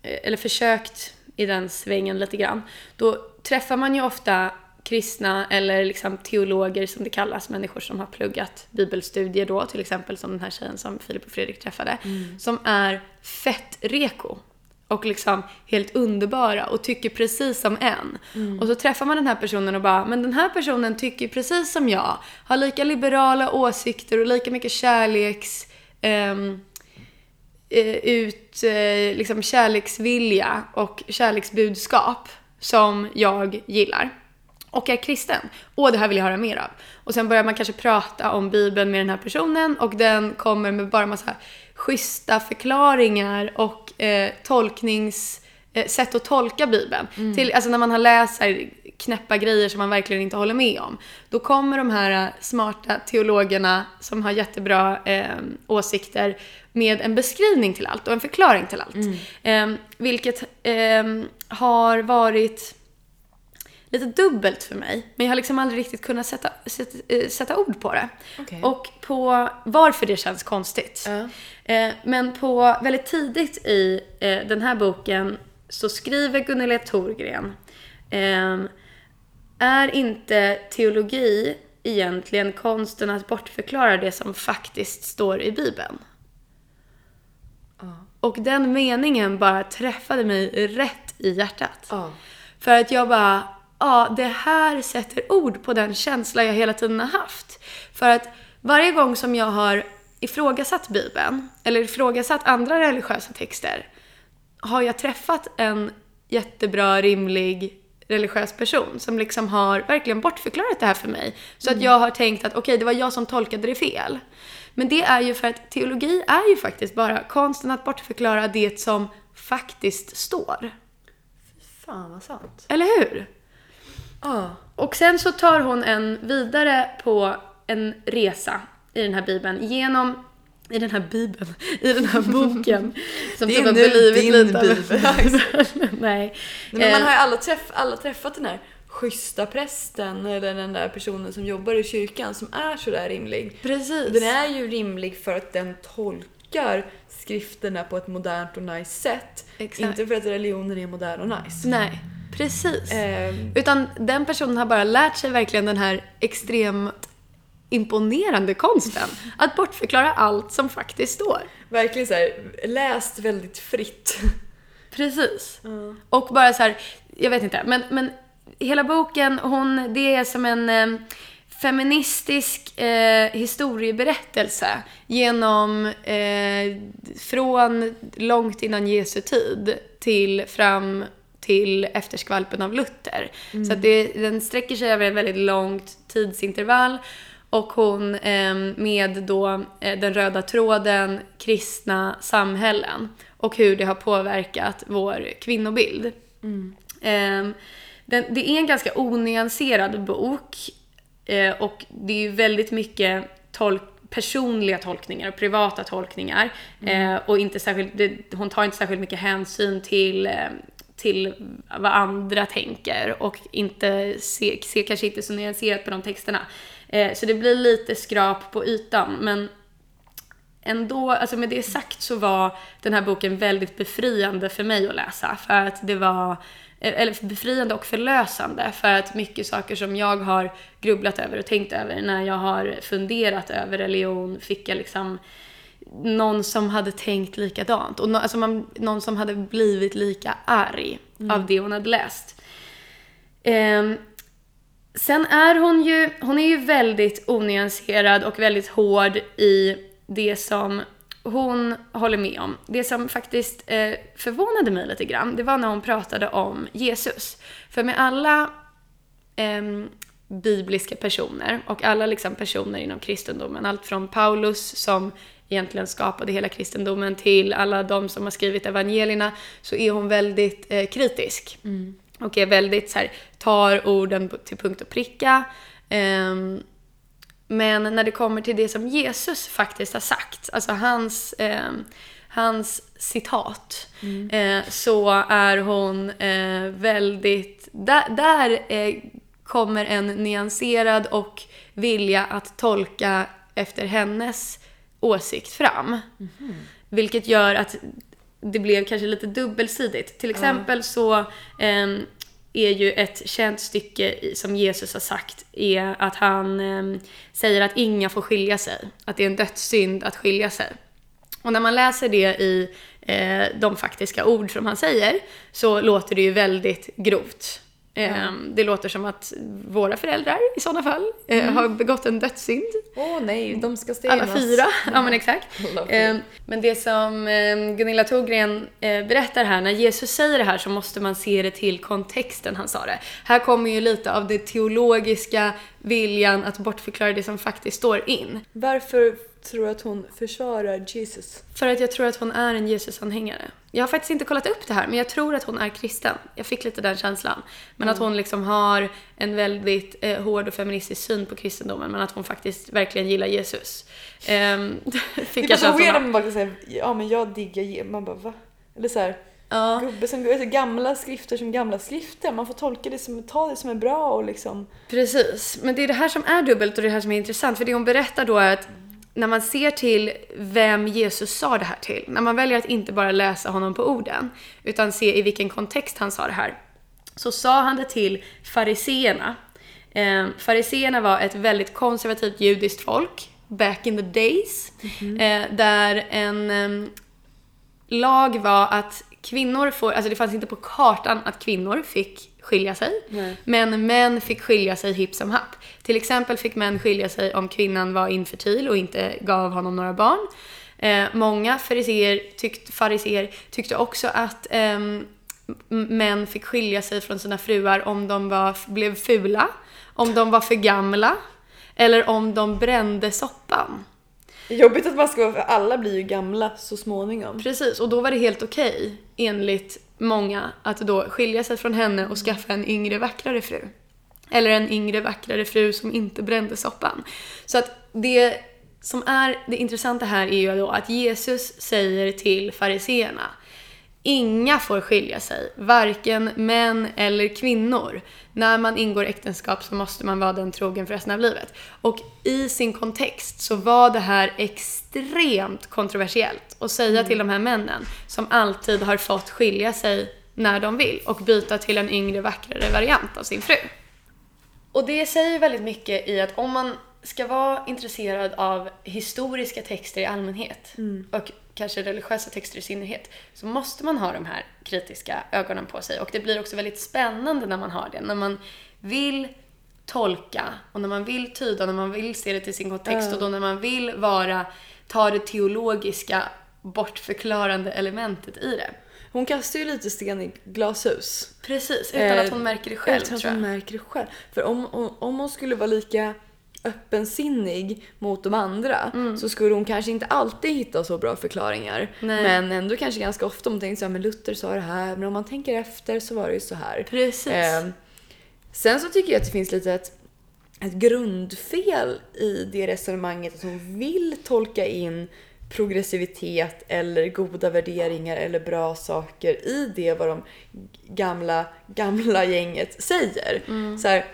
eh, eller försökt i den svängen lite grann, då träffar man ju ofta kristna eller liksom teologer som det kallas, människor som har pluggat bibelstudier då, till exempel som den här tjejen som Filip och Fredrik träffade, som är fett reko och liksom helt underbara och tycker precis som en. Och så träffar man den här personen och bara, men den här personen tycker precis som jag, har lika liberala åsikter och lika mycket kärleks... eh, ut eh, liksom kärleksvilja och kärleksbudskap som jag gillar. Och är kristen. Åh, det här vill jag höra mer av. Och sen börjar man kanske prata om Bibeln med den här personen och den kommer med bara massa schyssta förklaringar och eh, tolknings... Eh, sätt att tolka Bibeln. Till, alltså när man har läst här knäppa grejer som man verkligen inte håller med om. Då kommer de här eh, smarta teologerna som har jättebra eh, åsikter med en beskrivning till allt och en förklaring till allt. Eh, vilket eh, har varit lite dubbelt för mig. Men jag har liksom aldrig riktigt kunnat sätta, sätta, eh, sätta ord på det. Okej. Och på varför det känns konstigt. Ja. Eh, men på väldigt tidigt i eh, den här boken så skriver Gunilla Thorgren ehm, är inte teologi egentligen konsten att bortförklara det som faktiskt står i Bibeln? Och den meningen bara träffade mig rätt i hjärtat. Ja. För att jag bara, ja, det här sätter ord på den känsla jag hela tiden har haft. För att varje gång som jag har ifrågasatt Bibeln, eller ifrågasatt andra religiösa texter, har jag träffat en jättebra, rimlig religiös person som liksom har verkligen bortförklarat det här för mig. Så att jag har tänkt att okej, det var jag som tolkade det fel. Men det är ju för att teologi är ju faktiskt bara konsten att bortförklara det som faktiskt står. Fan vad sant. Eller hur? Ja. Och sen så tar hon en vidare på en resa i den här bibeln genom i den här bibeln, i den här boken. Som Det är typ har blivit lite bibel. Nej. Nej, men man Eh, har ju alla, träff, alla träffat den här schyssta prästen eller den där personen som jobbar i kyrkan som är sådär rimlig. Precis. Den är ju rimlig för att den tolkar skrifterna på ett modernt och nice sätt. Exakt. Inte för att religionen är modern och nice. Nej, precis. Ehm, Utan den personen har bara lärt sig verkligen den här extremt imponerande konsten. Att bortförklara allt som faktiskt står. verkligen så här, läst väldigt fritt. Precis. Och bara så här, jag vet inte, men, men hela boken, hon, det är som en eh, feministisk eh, historieberättelse genom, eh, från långt innan Jesu tid till fram till efterskvalpen av Luther. Så att det, den sträcker sig över ett väldigt långt tidsintervall och hon eh, med då eh, den röda tråden kristna samhällen och hur det har påverkat vår kvinnobild. Eh, den, det är en ganska onyanserad bok eh, och det är ju väldigt mycket tolk, personliga tolkningar och privata tolkningar. Eh, och inte särskilt, det, hon tar inte särskilt mycket hänsyn till eh, till vad andra tänker och inte ser, ser kanske inte så nyanserat på de texterna. Eh, så det blir lite skrap på ytan men ändå, alltså med det sagt så var den här boken väldigt befriande för mig att läsa. För att det var, eh, eller befriande och förlösande. För att mycket saker som jag har grubblat över och tänkt över när jag har funderat över religion fick jag liksom någon som hade tänkt likadant. Och nå- alltså man, någon som hade blivit lika arg av det hon hade läst. Ehm, Sen är hon ju, hon är ju väldigt onyanserad och väldigt hård i det som hon håller med om. Det som faktiskt eh, förvånade mig lite grann, det var när hon pratade om Jesus. För med alla eh, bibliska personer och alla liksom personer inom kristendomen, allt från Paulus som egentligen skapade hela kristendomen till alla de som har skrivit evangelierna, så är hon väldigt eh, kritisk. Mm. Och är väldigt så här, tar orden till punkt och pricka. Ehm, men när det kommer till det som Jesus faktiskt har sagt, alltså hans, ehm, hans citat, eh, så är hon eh, väldigt... Där, där eh, kommer en nyanserad och vilja att tolka efter hennes åsikt fram. Vilket gör att det blev kanske lite dubbelsidigt. Till exempel så ehm, är ju ett känt stycke som Jesus har sagt är att han ehm, säger att inga får skilja sig. Att det är en dödssynd att skilja sig. Och när man läser det i eh, de faktiska ord som han säger så låter det ju väldigt grovt. Ehm, Det låter som att våra föräldrar i sådana fall eh, har begått en dödssynd. Åh nej, de ska stenas. Alla fyra, ja men exakt. Alla fyra. Eh, Men det som eh, Gunilla Thorgren eh, berättar här, när Jesus säger det här så måste man se det till kontexten han sa det. Här kommer ju lite av det teologiska viljan att bortförklara det som faktiskt står in. Varför tror att hon försvarar Jesus? För att jag tror att hon är en Jesus-anhängare. Jag har faktiskt inte kollat upp det här, men jag tror att hon är kristen. Jag fick lite den känslan. Men att hon liksom har en väldigt eh, hård och feministisk syn på kristendomen, men att hon faktiskt verkligen gillar Jesus. Ehm, Det fick är jag så weird om man bara säger ja men jag diggar Jesus. Man bara va? Eller så här, Ja. gubbe som alltså, gamla skrifter som gamla skrifter. Man får tolka det som, ta det som är bra och liksom. Precis, men det är det här som är dubbelt och det här som är intressant. För det hon berättar då är att när man ser till vem Jesus sa det här till, när man väljer att inte bara läsa honom på orden, utan se i vilken kontext han sa det här, så sa han det till fariseerna. Eh, fariseerna var ett väldigt konservativt judiskt folk, back in the days, eh, där en em, lag var att kvinnor får, alltså det fanns inte på kartan att kvinnor fick skilja sig. Nej. Men män fick skilja sig hipp som happ. Till exempel fick män skilja sig om kvinnan var infertil och inte gav honom några barn. Eh, många fariseer, tyckt, fariseer tyckte också att m- män fick skilja sig från sina fruar om de var, blev fula, om de var för gamla eller om de brände soppan. Jobbigt att man ska, vara för alla blir ju gamla så småningom. Precis, och då var det helt okej enligt många att då skilja sig från henne och skaffa en yngre vackrare fru. Eller en yngre vackrare fru som inte brände soppan. Så att det som är det intressanta här är ju då att Jesus säger till fariseerna Inga får skilja sig, varken män eller kvinnor. När man ingår äktenskap så måste man vara den trogen för resten av livet. Och i sin kontext så var det här extremt kontroversiellt att säga till de här männen som alltid har fått skilja sig när de vill och byta till en yngre vackrare variant av sin fru. Och det säger väldigt mycket i att om man ska vara intresserad av historiska texter i allmänhet och kanske religiösa texter i synnerhet så måste man ha de här kritiska ögonen på sig. Och det blir också väldigt spännande när man har det. När man vill tolka och när man vill tyda, när man vill se det till sin kontext och då när man vill vara, ta det teologiska bortförklarande elementet i det. Hon kastar ju lite sten i glashus. Precis, utan Eh, att hon märker det själv Utan att tror jag. hon märker det själv. För om, om, om hon skulle vara lika öppensinnig mot de andra så skulle hon kanske inte alltid hitta så bra förklaringar. Nej. Men ändå kanske ganska ofta om man tänker så här, men Luther sa det här, men om man tänker efter så var det ju så här. Precis. Ehm, sen så tycker jag att det finns lite ett, ett grundfel i det resonemanget att hon vill tolka in progressivitet eller goda värderingar eller bra saker i det vad de gamla, gamla gänget säger. Så här,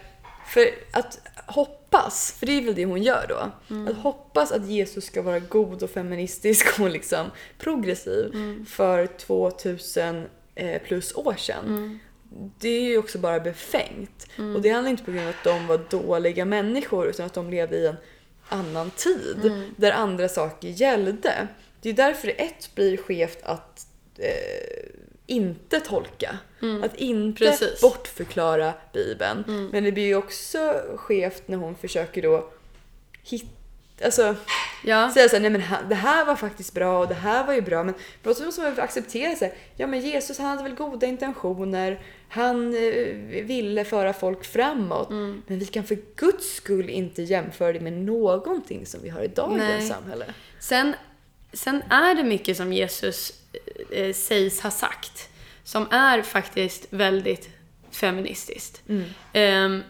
för att hoppas, för det är väl det hon gör då, att hoppas att Jesus ska vara god och feministisk och liksom progressiv för 2000 eh, plus år sedan. Det är ju också bara befängt. Och det handlar inte på grund av att de var dåliga människor utan att de levde i en annan tid där andra saker gällde. Det är därför ett blir skevt att eh, inte tolka. Att inte Precis. bortförklara Bibeln. Men det blir ju också skevt när hon försöker då hitta Alltså, Ja. säga såhär, nej men det här var faktiskt bra och det här var ju bra. Men på något sätt måste man acceptera sig. Ja men Jesus han hade väl goda intentioner. Han eh, ville föra folk framåt. Mm. Men vi kan för guds skull inte jämföra det med någonting som vi har i dagens Nej. samhälle. Sen, sen är det mycket som Jesus eh, sägs ha sagt som är faktiskt väldigt feministiskt. Ehm,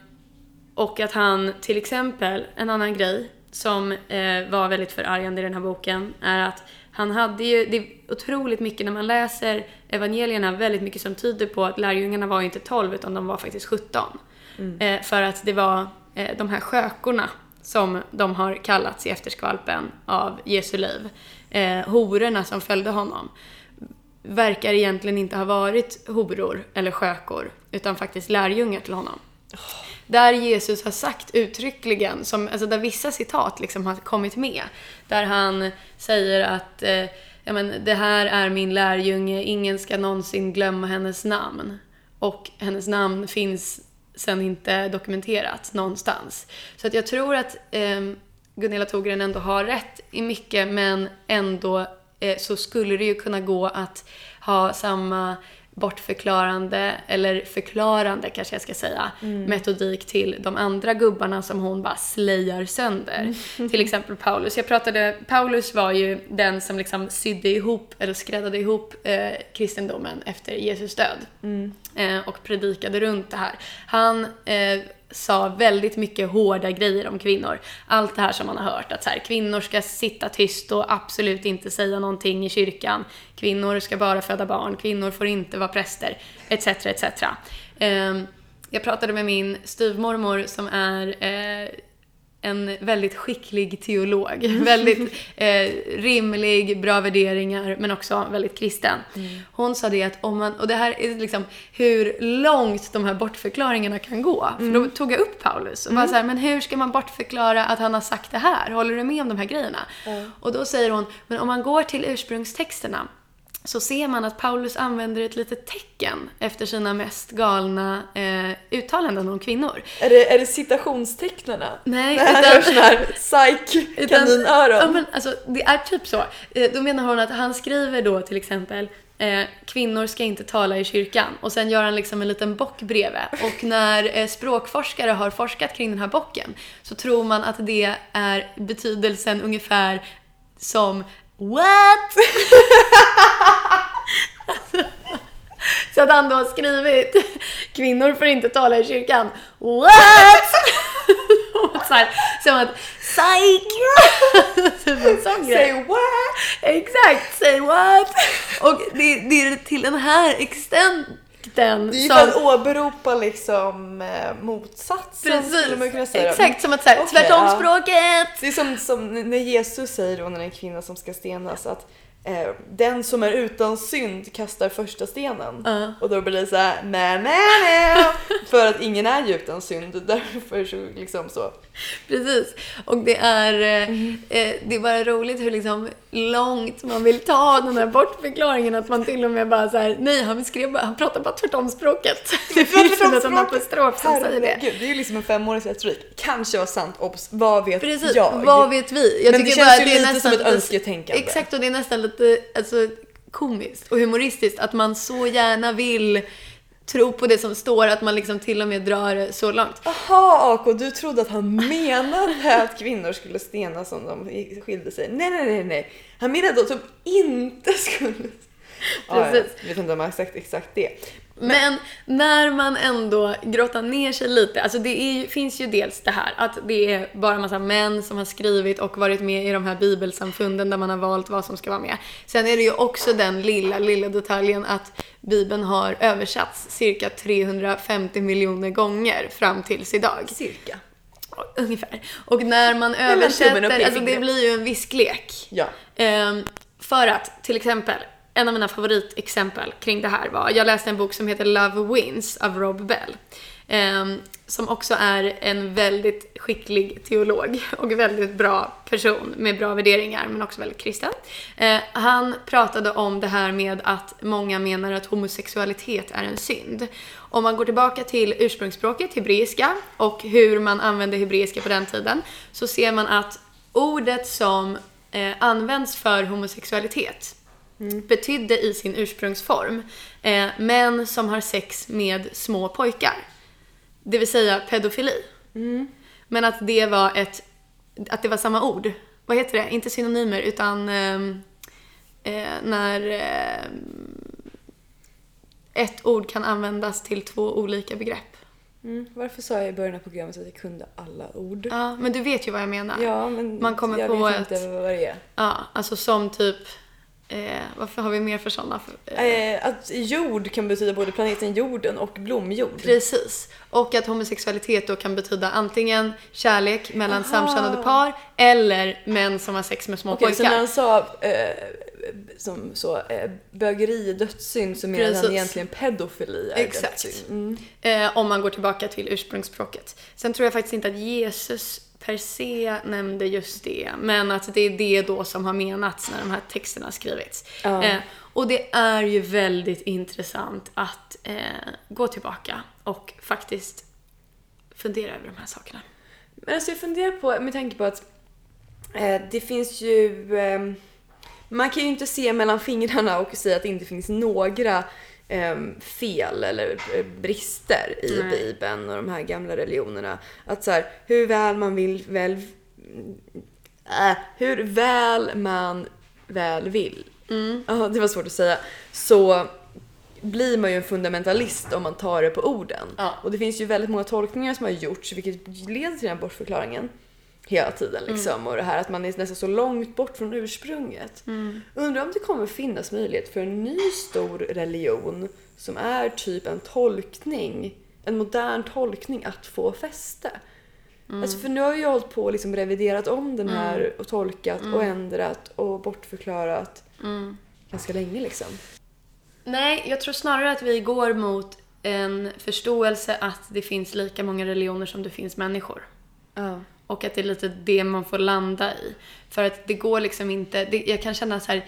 och att han till exempel, en annan grej som eh, var väldigt förargande i den här boken är att han hade ju, det är otroligt mycket när man läser evangelierna, väldigt mycket som tyder på att lärjungarna var inte 12 utan de var faktiskt 17. Eh, för att det var eh, de här skökorna som de har kallats i efterskvalpen av Jesu liv. Eh, hororna som följde honom verkar egentligen inte ha varit horor eller skökor utan faktiskt lärjungar till honom. Där Jesus har sagt uttryckligen, som, alltså där vissa citat liksom har kommit med, där han säger att eh, ja, men, det här är min lärjunge, ingen ska någonsin glömma hennes namn. Och hennes namn finns sen inte dokumenterat någonstans. Så att jag tror att eh, Gunilla Togren ändå har rätt i mycket men ändå så skulle det ju kunna gå att ha samma bortförklarande, eller förklarande kanske jag ska säga, metodik till de andra gubbarna som hon bara slejar sönder. Till exempel Paulus. Jag pratade, Paulus var ju den som liksom sydde ihop, eller skräddade ihop eh, kristendomen efter Jesus död. Eh, och predikade runt det här. Han eh, sa väldigt mycket hårda grejer om kvinnor. Allt det här som man har hört, att så här, kvinnor ska sitta tyst och absolut inte säga någonting i kyrkan. Kvinnor ska bara föda barn, kvinnor får inte vara präster, etc. etc. Ehm, jag pratade med min styvmormor som är eh, en väldigt skicklig teolog. väldigt eh, rimlig, bra värderingar, men också väldigt kristen. Hon sa det att om man, och det här är liksom hur långt de här bortförklaringarna kan gå. För då tog jag upp Paulus och bara så här, men hur ska man bortförklara att han har sagt det här? Håller du med om de här grejerna? Och då säger hon, men om man går till ursprungstexterna så ser man att Paulus använder ett litet tecken efter sina mest galna eh, uttalanden om kvinnor. Är det, är det citationstecknarna? Nej, Det här utan- sån här Ja, kaninöron. men alltså, det är typ så. Eh, Då menar hon att han skriver då till exempel eh, kvinnor ska inte tala i kyrkan. Och sen gör han liksom en liten bock bredvid. Och när eh, språkforskare har forskat kring den här bocken så tror man att det är betydelsen ungefär som What? så att han då har skrivit Kvinnor får inte tala i kyrkan. What? så här, som att psych! typ. Say what? Exakt, say what? Och det, det är till den här extenten Det är som... att åberopa liksom eh, motsatsen skulle man kunna säga. Exakt, som att säga Okej, tvärtom ja. Det är som, som när Jesus säger då när en kvinna som ska stenas att eh, den som är utan synd kastar första stenen. Ja. Och då blir det så här, nej, nej, nej. För att ingen är ju utan synd. Därför så liksom så. Precis. Och det är, eh, eh, det är bara roligt hur liksom långt man vill ta den här bortförklaringen. Att man till och med bara så här, nej han skrev bara, han pratar bara tvärtom språket. Det finns en liten apostrof som säger det. Herregud, det är ju liksom en femårings retorik. Kanske var sant, obs, vad vet Precis, jag? vad vet vi? Jag Men det känns bara ju lite som ett önsketänkande. Exakt, och det är nästan lite Eh, alltså, komiskt och humoristiskt att man så gärna vill tro på det som står, att man liksom till och med drar det så långt. Jaha AK, du trodde att han menade att kvinnor skulle stenas om de skilde sig. Nej, nej, nej, nej. Han menade att de inte skulle... Ja, Precis. Jag vet inte om han har sagt exakt det. Men när man ändå grottar ner sig lite, alltså det är, finns ju dels det här att det är bara massa män som har skrivit och varit med i de här bibelsamfunden där man har valt vad som ska vara med. Sen är det ju också den lilla, lilla detaljen att bibeln har översatts cirka 350 miljoner gånger fram tills idag. Cirka. Ungefär. Och när man översätter, alltså det blir ju en visklek. Ja. Ehm, för att, till exempel, en av mina favoritexempel kring det här var, jag läste en bok som heter Love Wins av Rob Bell. ehm, som också är en väldigt skicklig teolog och väldigt bra person med bra värderingar men också väldigt kristen. Eh, han pratade om det här med att många menar att homosexualitet är en synd. Om man går tillbaka till ursprungsspråket, hebreiska, och hur man använde hebreiska på den tiden, så ser man att ordet som eh, används för homosexualitet betydde i sin ursprungsform eh, män som har sex med små pojkar. Det vill säga pedofili. Men att det var ett, att det var samma ord. Vad heter det? Inte synonymer utan ehm, eh, när ehm, ett ord kan användas till två olika begrepp. Mm. Varför sa jag i början av programmet att jag kunde alla ord? Ja, men du vet ju vad jag menar. Ja, men Man kommer jag på vet ett- inte vad det är. Ja, alltså som typ, eh, varför har vi mer för sådana? Eh, Eh, att jord kan betyda både planeten jorden och blomjord. Precis. Och att homosexualitet då kan betyda antingen kärlek mellan Aha. samkönade par eller män som har sex med små så pojkar. när han sa eh, som så, eh, bögeri är dödssynd så Precis. han egentligen pedofili är Exakt. dödssynd. Mm. Eh, om man går tillbaka till ursprungsspråket. Sen tror jag faktiskt inte att Jesus per se nämnde just det, men att det är det då som har menats när de här texterna har skrivits. Ja. Eh, och det är ju väldigt intressant att eh, gå tillbaka och faktiskt fundera över de här sakerna. Men alltså jag funderar på, med tanke på att eh, det finns ju... Eh, man kan ju inte se mellan fingrarna och säga att det inte finns några fel eller eh, brister i Nej. Bibeln och de här gamla religionerna. Att så här, hur väl man vill väl... Äh, hur väl man väl vill. Ja, det var svårt att säga. Så blir man ju en fundamentalist om man tar det på orden. Ja. Och det finns ju väldigt många tolkningar som har gjorts vilket leder till den här bortförklaringen hela tiden liksom. Och det här att man är nästan så långt bort från ursprunget. Undrar om det kommer finnas möjlighet för en ny stor religion som är typ en tolkning, en modern tolkning att få fäste. Alltså för nu har jag hållit på och liksom reviderat om den här och tolkat och ändrat och bortförklarat ganska länge liksom. Nej, jag tror snarare att vi går mot en förståelse att det finns lika många religioner som det finns människor. Ja. Och att det är lite det man får landa i. För att det går liksom inte, det, jag kan känna så här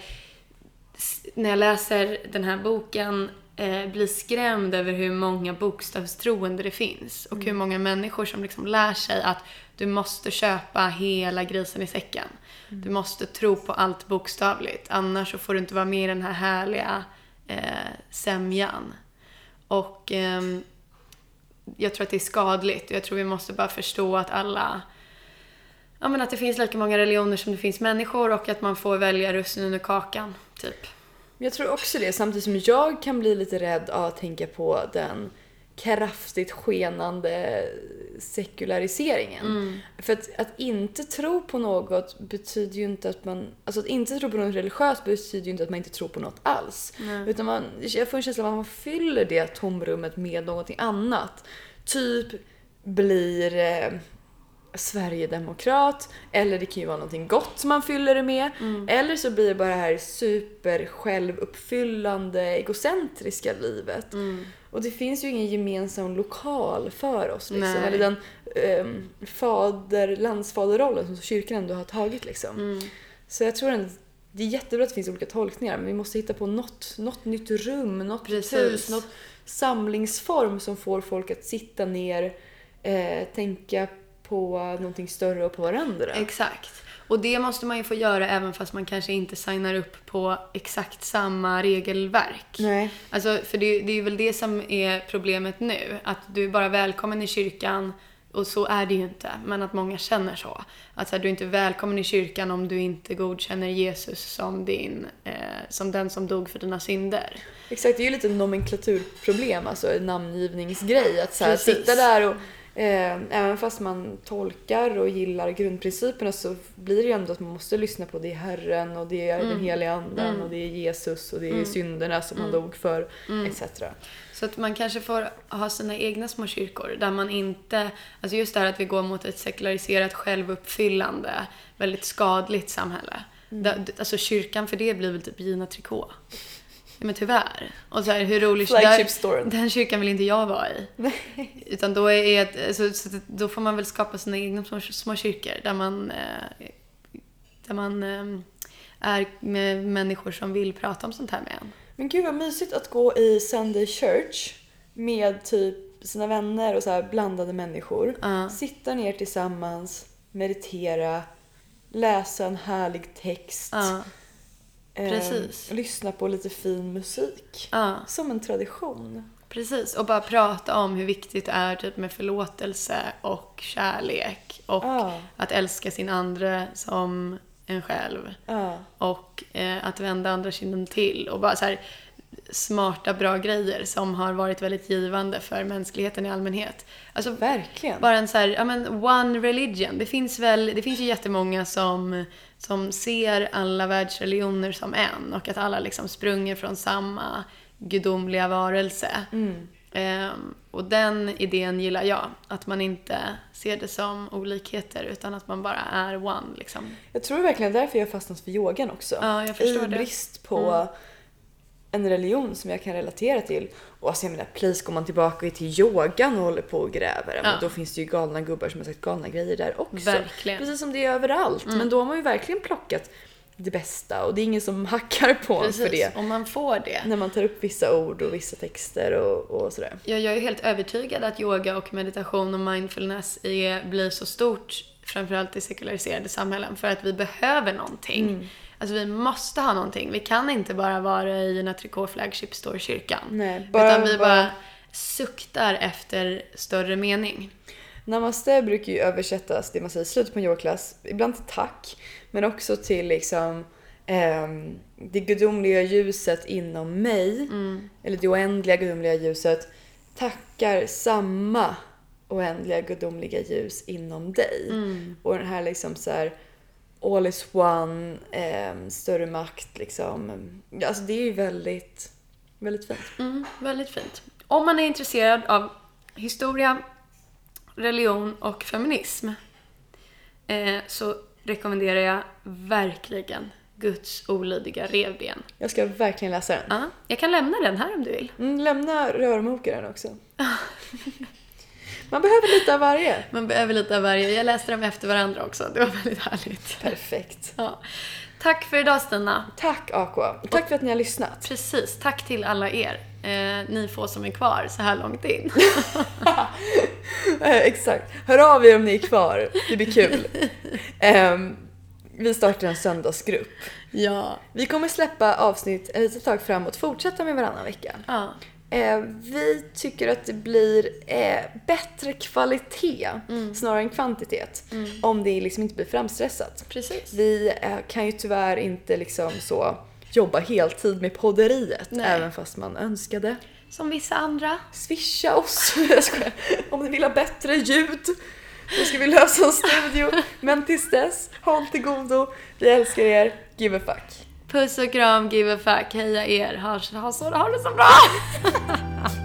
när jag läser den här boken eh, blir skrämd över hur många bokstavstroende det finns. Och hur många människor som liksom lär sig att du måste köpa hela grisen i säcken. Du måste tro på allt bokstavligt. Annars så får du inte vara med i den här härliga eh, sämjan. Och ehm, jag tror att det är skadligt. Jag tror vi måste bara förstå att alla Ja men att det finns lika många religioner som det finns människor och att man får välja russinen ur kakan, typ. Jag tror också det, samtidigt som jag kan bli lite rädd av att tänka på den kraftigt skenande sekulariseringen. Mm. För att, att inte tro på något betyder ju inte att man... Alltså att inte tro på något religiöst betyder ju inte att man inte tror på något alls. Nej. Utan man, jag får en känsla av att man fyller det tomrummet med någonting annat. Typ blir eh, Sverigedemokrat, eller det kan ju vara någonting gott som man fyller det med. Eller så blir det bara det här super självuppfyllande egocentriska livet. Och det finns ju ingen gemensam lokal för oss liksom. Nej. Eller den um, fader, landsfaderrollen som kyrkan ändå har tagit liksom. Så jag tror att det är jättebra att det finns olika tolkningar men vi måste hitta på något, något nytt rum, något Precis. hus, något samlingsform som får folk att sitta ner, eh, tänka på någonting större och på varandra. Exakt. Och det måste man ju få göra även fast man kanske inte signar upp på exakt samma regelverk. Nej. Alltså, för det, det är väl det som är problemet nu. Att du är bara välkommen i kyrkan och så är det ju inte. Men att många känner så. Att så här, du är inte välkommen i kyrkan om du inte godkänner Jesus som, din, eh, som den som dog för dina synder. Exakt, det är ju lite en nomenklaturproblem, alltså en namngivningsgrej. Att så här, sitta där och även fast man tolkar och gillar grundprinciperna så blir det ju ändå att man måste lyssna på det är Herren och det är den heliga anden och det är Jesus och det är synderna som han dog för etc. Så att man kanske får ha sina egna små kyrkor där man inte, alltså just det här att vi går mot ett sekulariserat självuppfyllande, väldigt skadligt samhälle. Där, alltså kyrkan för det blir väl typ Gina Tricot. Ja, men tyvärr. Och så här, hur rolig storen. Den kyrkan vill inte jag vara i. Utan då, är ett, så att då får man väl skapa sina egna små, små kyrkor där man, eh, där man eh, är med människor som vill prata om sånt här med en. Men gud vad mysigt att gå i Sunday Church med typ sina vänner och så blandade människor. Ja. Sitta ner tillsammans, meditera, läsa en härlig text. Eh, precis. lyssna på lite fin musik. ja. Som en tradition. Precis, och bara prata om hur viktigt det är typ med förlåtelse och kärlek och Ja. att älska sin andra som en själv Ja. och eh, att vända andra kinden till och bara så här smarta, bra grejer som har varit väldigt givande för mänskligheten i allmänhet. Alltså, Verkligen. bara en så här, ja men one religion. Det finns väl, det finns ju jättemånga som, som ser alla världsreligioner som en och att alla liksom sprunger från samma gudomliga varelse. Ehm, och den idén gillar jag. Att man inte ser det som olikheter utan att man bara är one liksom. Jag tror verkligen därför jag fastnat för yogan också. Ja, I brist på en religion som jag kan relatera till. Och alltså jag menar, please går man tillbaka till yogan och håller på och gräver, Ja. men då finns det ju galna gubbar som har sagt galna grejer där också. Verkligen. Mm. Precis som det är överallt. Men då har man ju verkligen plockat det bästa och det är ingen som hackar på en för det. Om man får det. När man tar upp vissa ord och vissa texter och, och sådär. Jag, jag är helt övertygad att yoga och meditation och mindfulness är, blir så stort, framförallt i sekulariserade samhällen, för att vi behöver någonting. Mm. Alltså vi måste ha någonting. Vi kan inte bara vara i en Tricot Flagship Store-kyrkan. Nej, bara- Utan vi bara, bara- suktar efter större mening. Namaste brukar ju översättas, det man säger i slutet på en yogaklass, ibland till tack, men också till liksom ehm, det gudomliga ljuset inom mig, eller det oändliga gudomliga ljuset, tackar samma oändliga gudomliga ljus inom dig. Och den här liksom så här all is one, ehm, större makt liksom. Alltså det är ju väldigt, väldigt fint. Mm, väldigt fint. Om man är intresserad av historia, religion och feminism eh, så rekommenderar jag verkligen Guds olydiga revben. Jag ska verkligen läsa den. Ja, jag kan lämna den här om du vill. Mm, lämna rörmokaren också. Man behöver lite av varje. Man behöver lite av varje. Jag läste dem efter varandra också. Det var väldigt härligt. Perfekt. Ja. Tack för idag Stina. Tack Aqua. Tack för att ni har lyssnat. Precis, tack till alla er. Eh, ni få som är kvar så här långt in. Eh, exakt. Hör av er om ni är kvar. Det blir kul. Ehm, vi startar en söndagsgrupp. Ja. Vi kommer släppa avsnitt ett litet tag framåt, fortsätta med varannan vecka. Ja. Eh, vi tycker att det blir eh, bättre kvalitet Mm. snarare än kvantitet om det liksom inte blir framstressat. Precis. Vi eh, kan ju tyvärr inte liksom så jobba heltid med podderiet Nej. även fast man önskade. Som vissa andra. Swisha oss om ni vill ha bättre ljud. Då ska vi lösa en studio. Men tills dess, håll till godo. Vi älskar er. Give a fuck. Puss och kram, give a fuck, heja er, ha, ha, ha det så bra!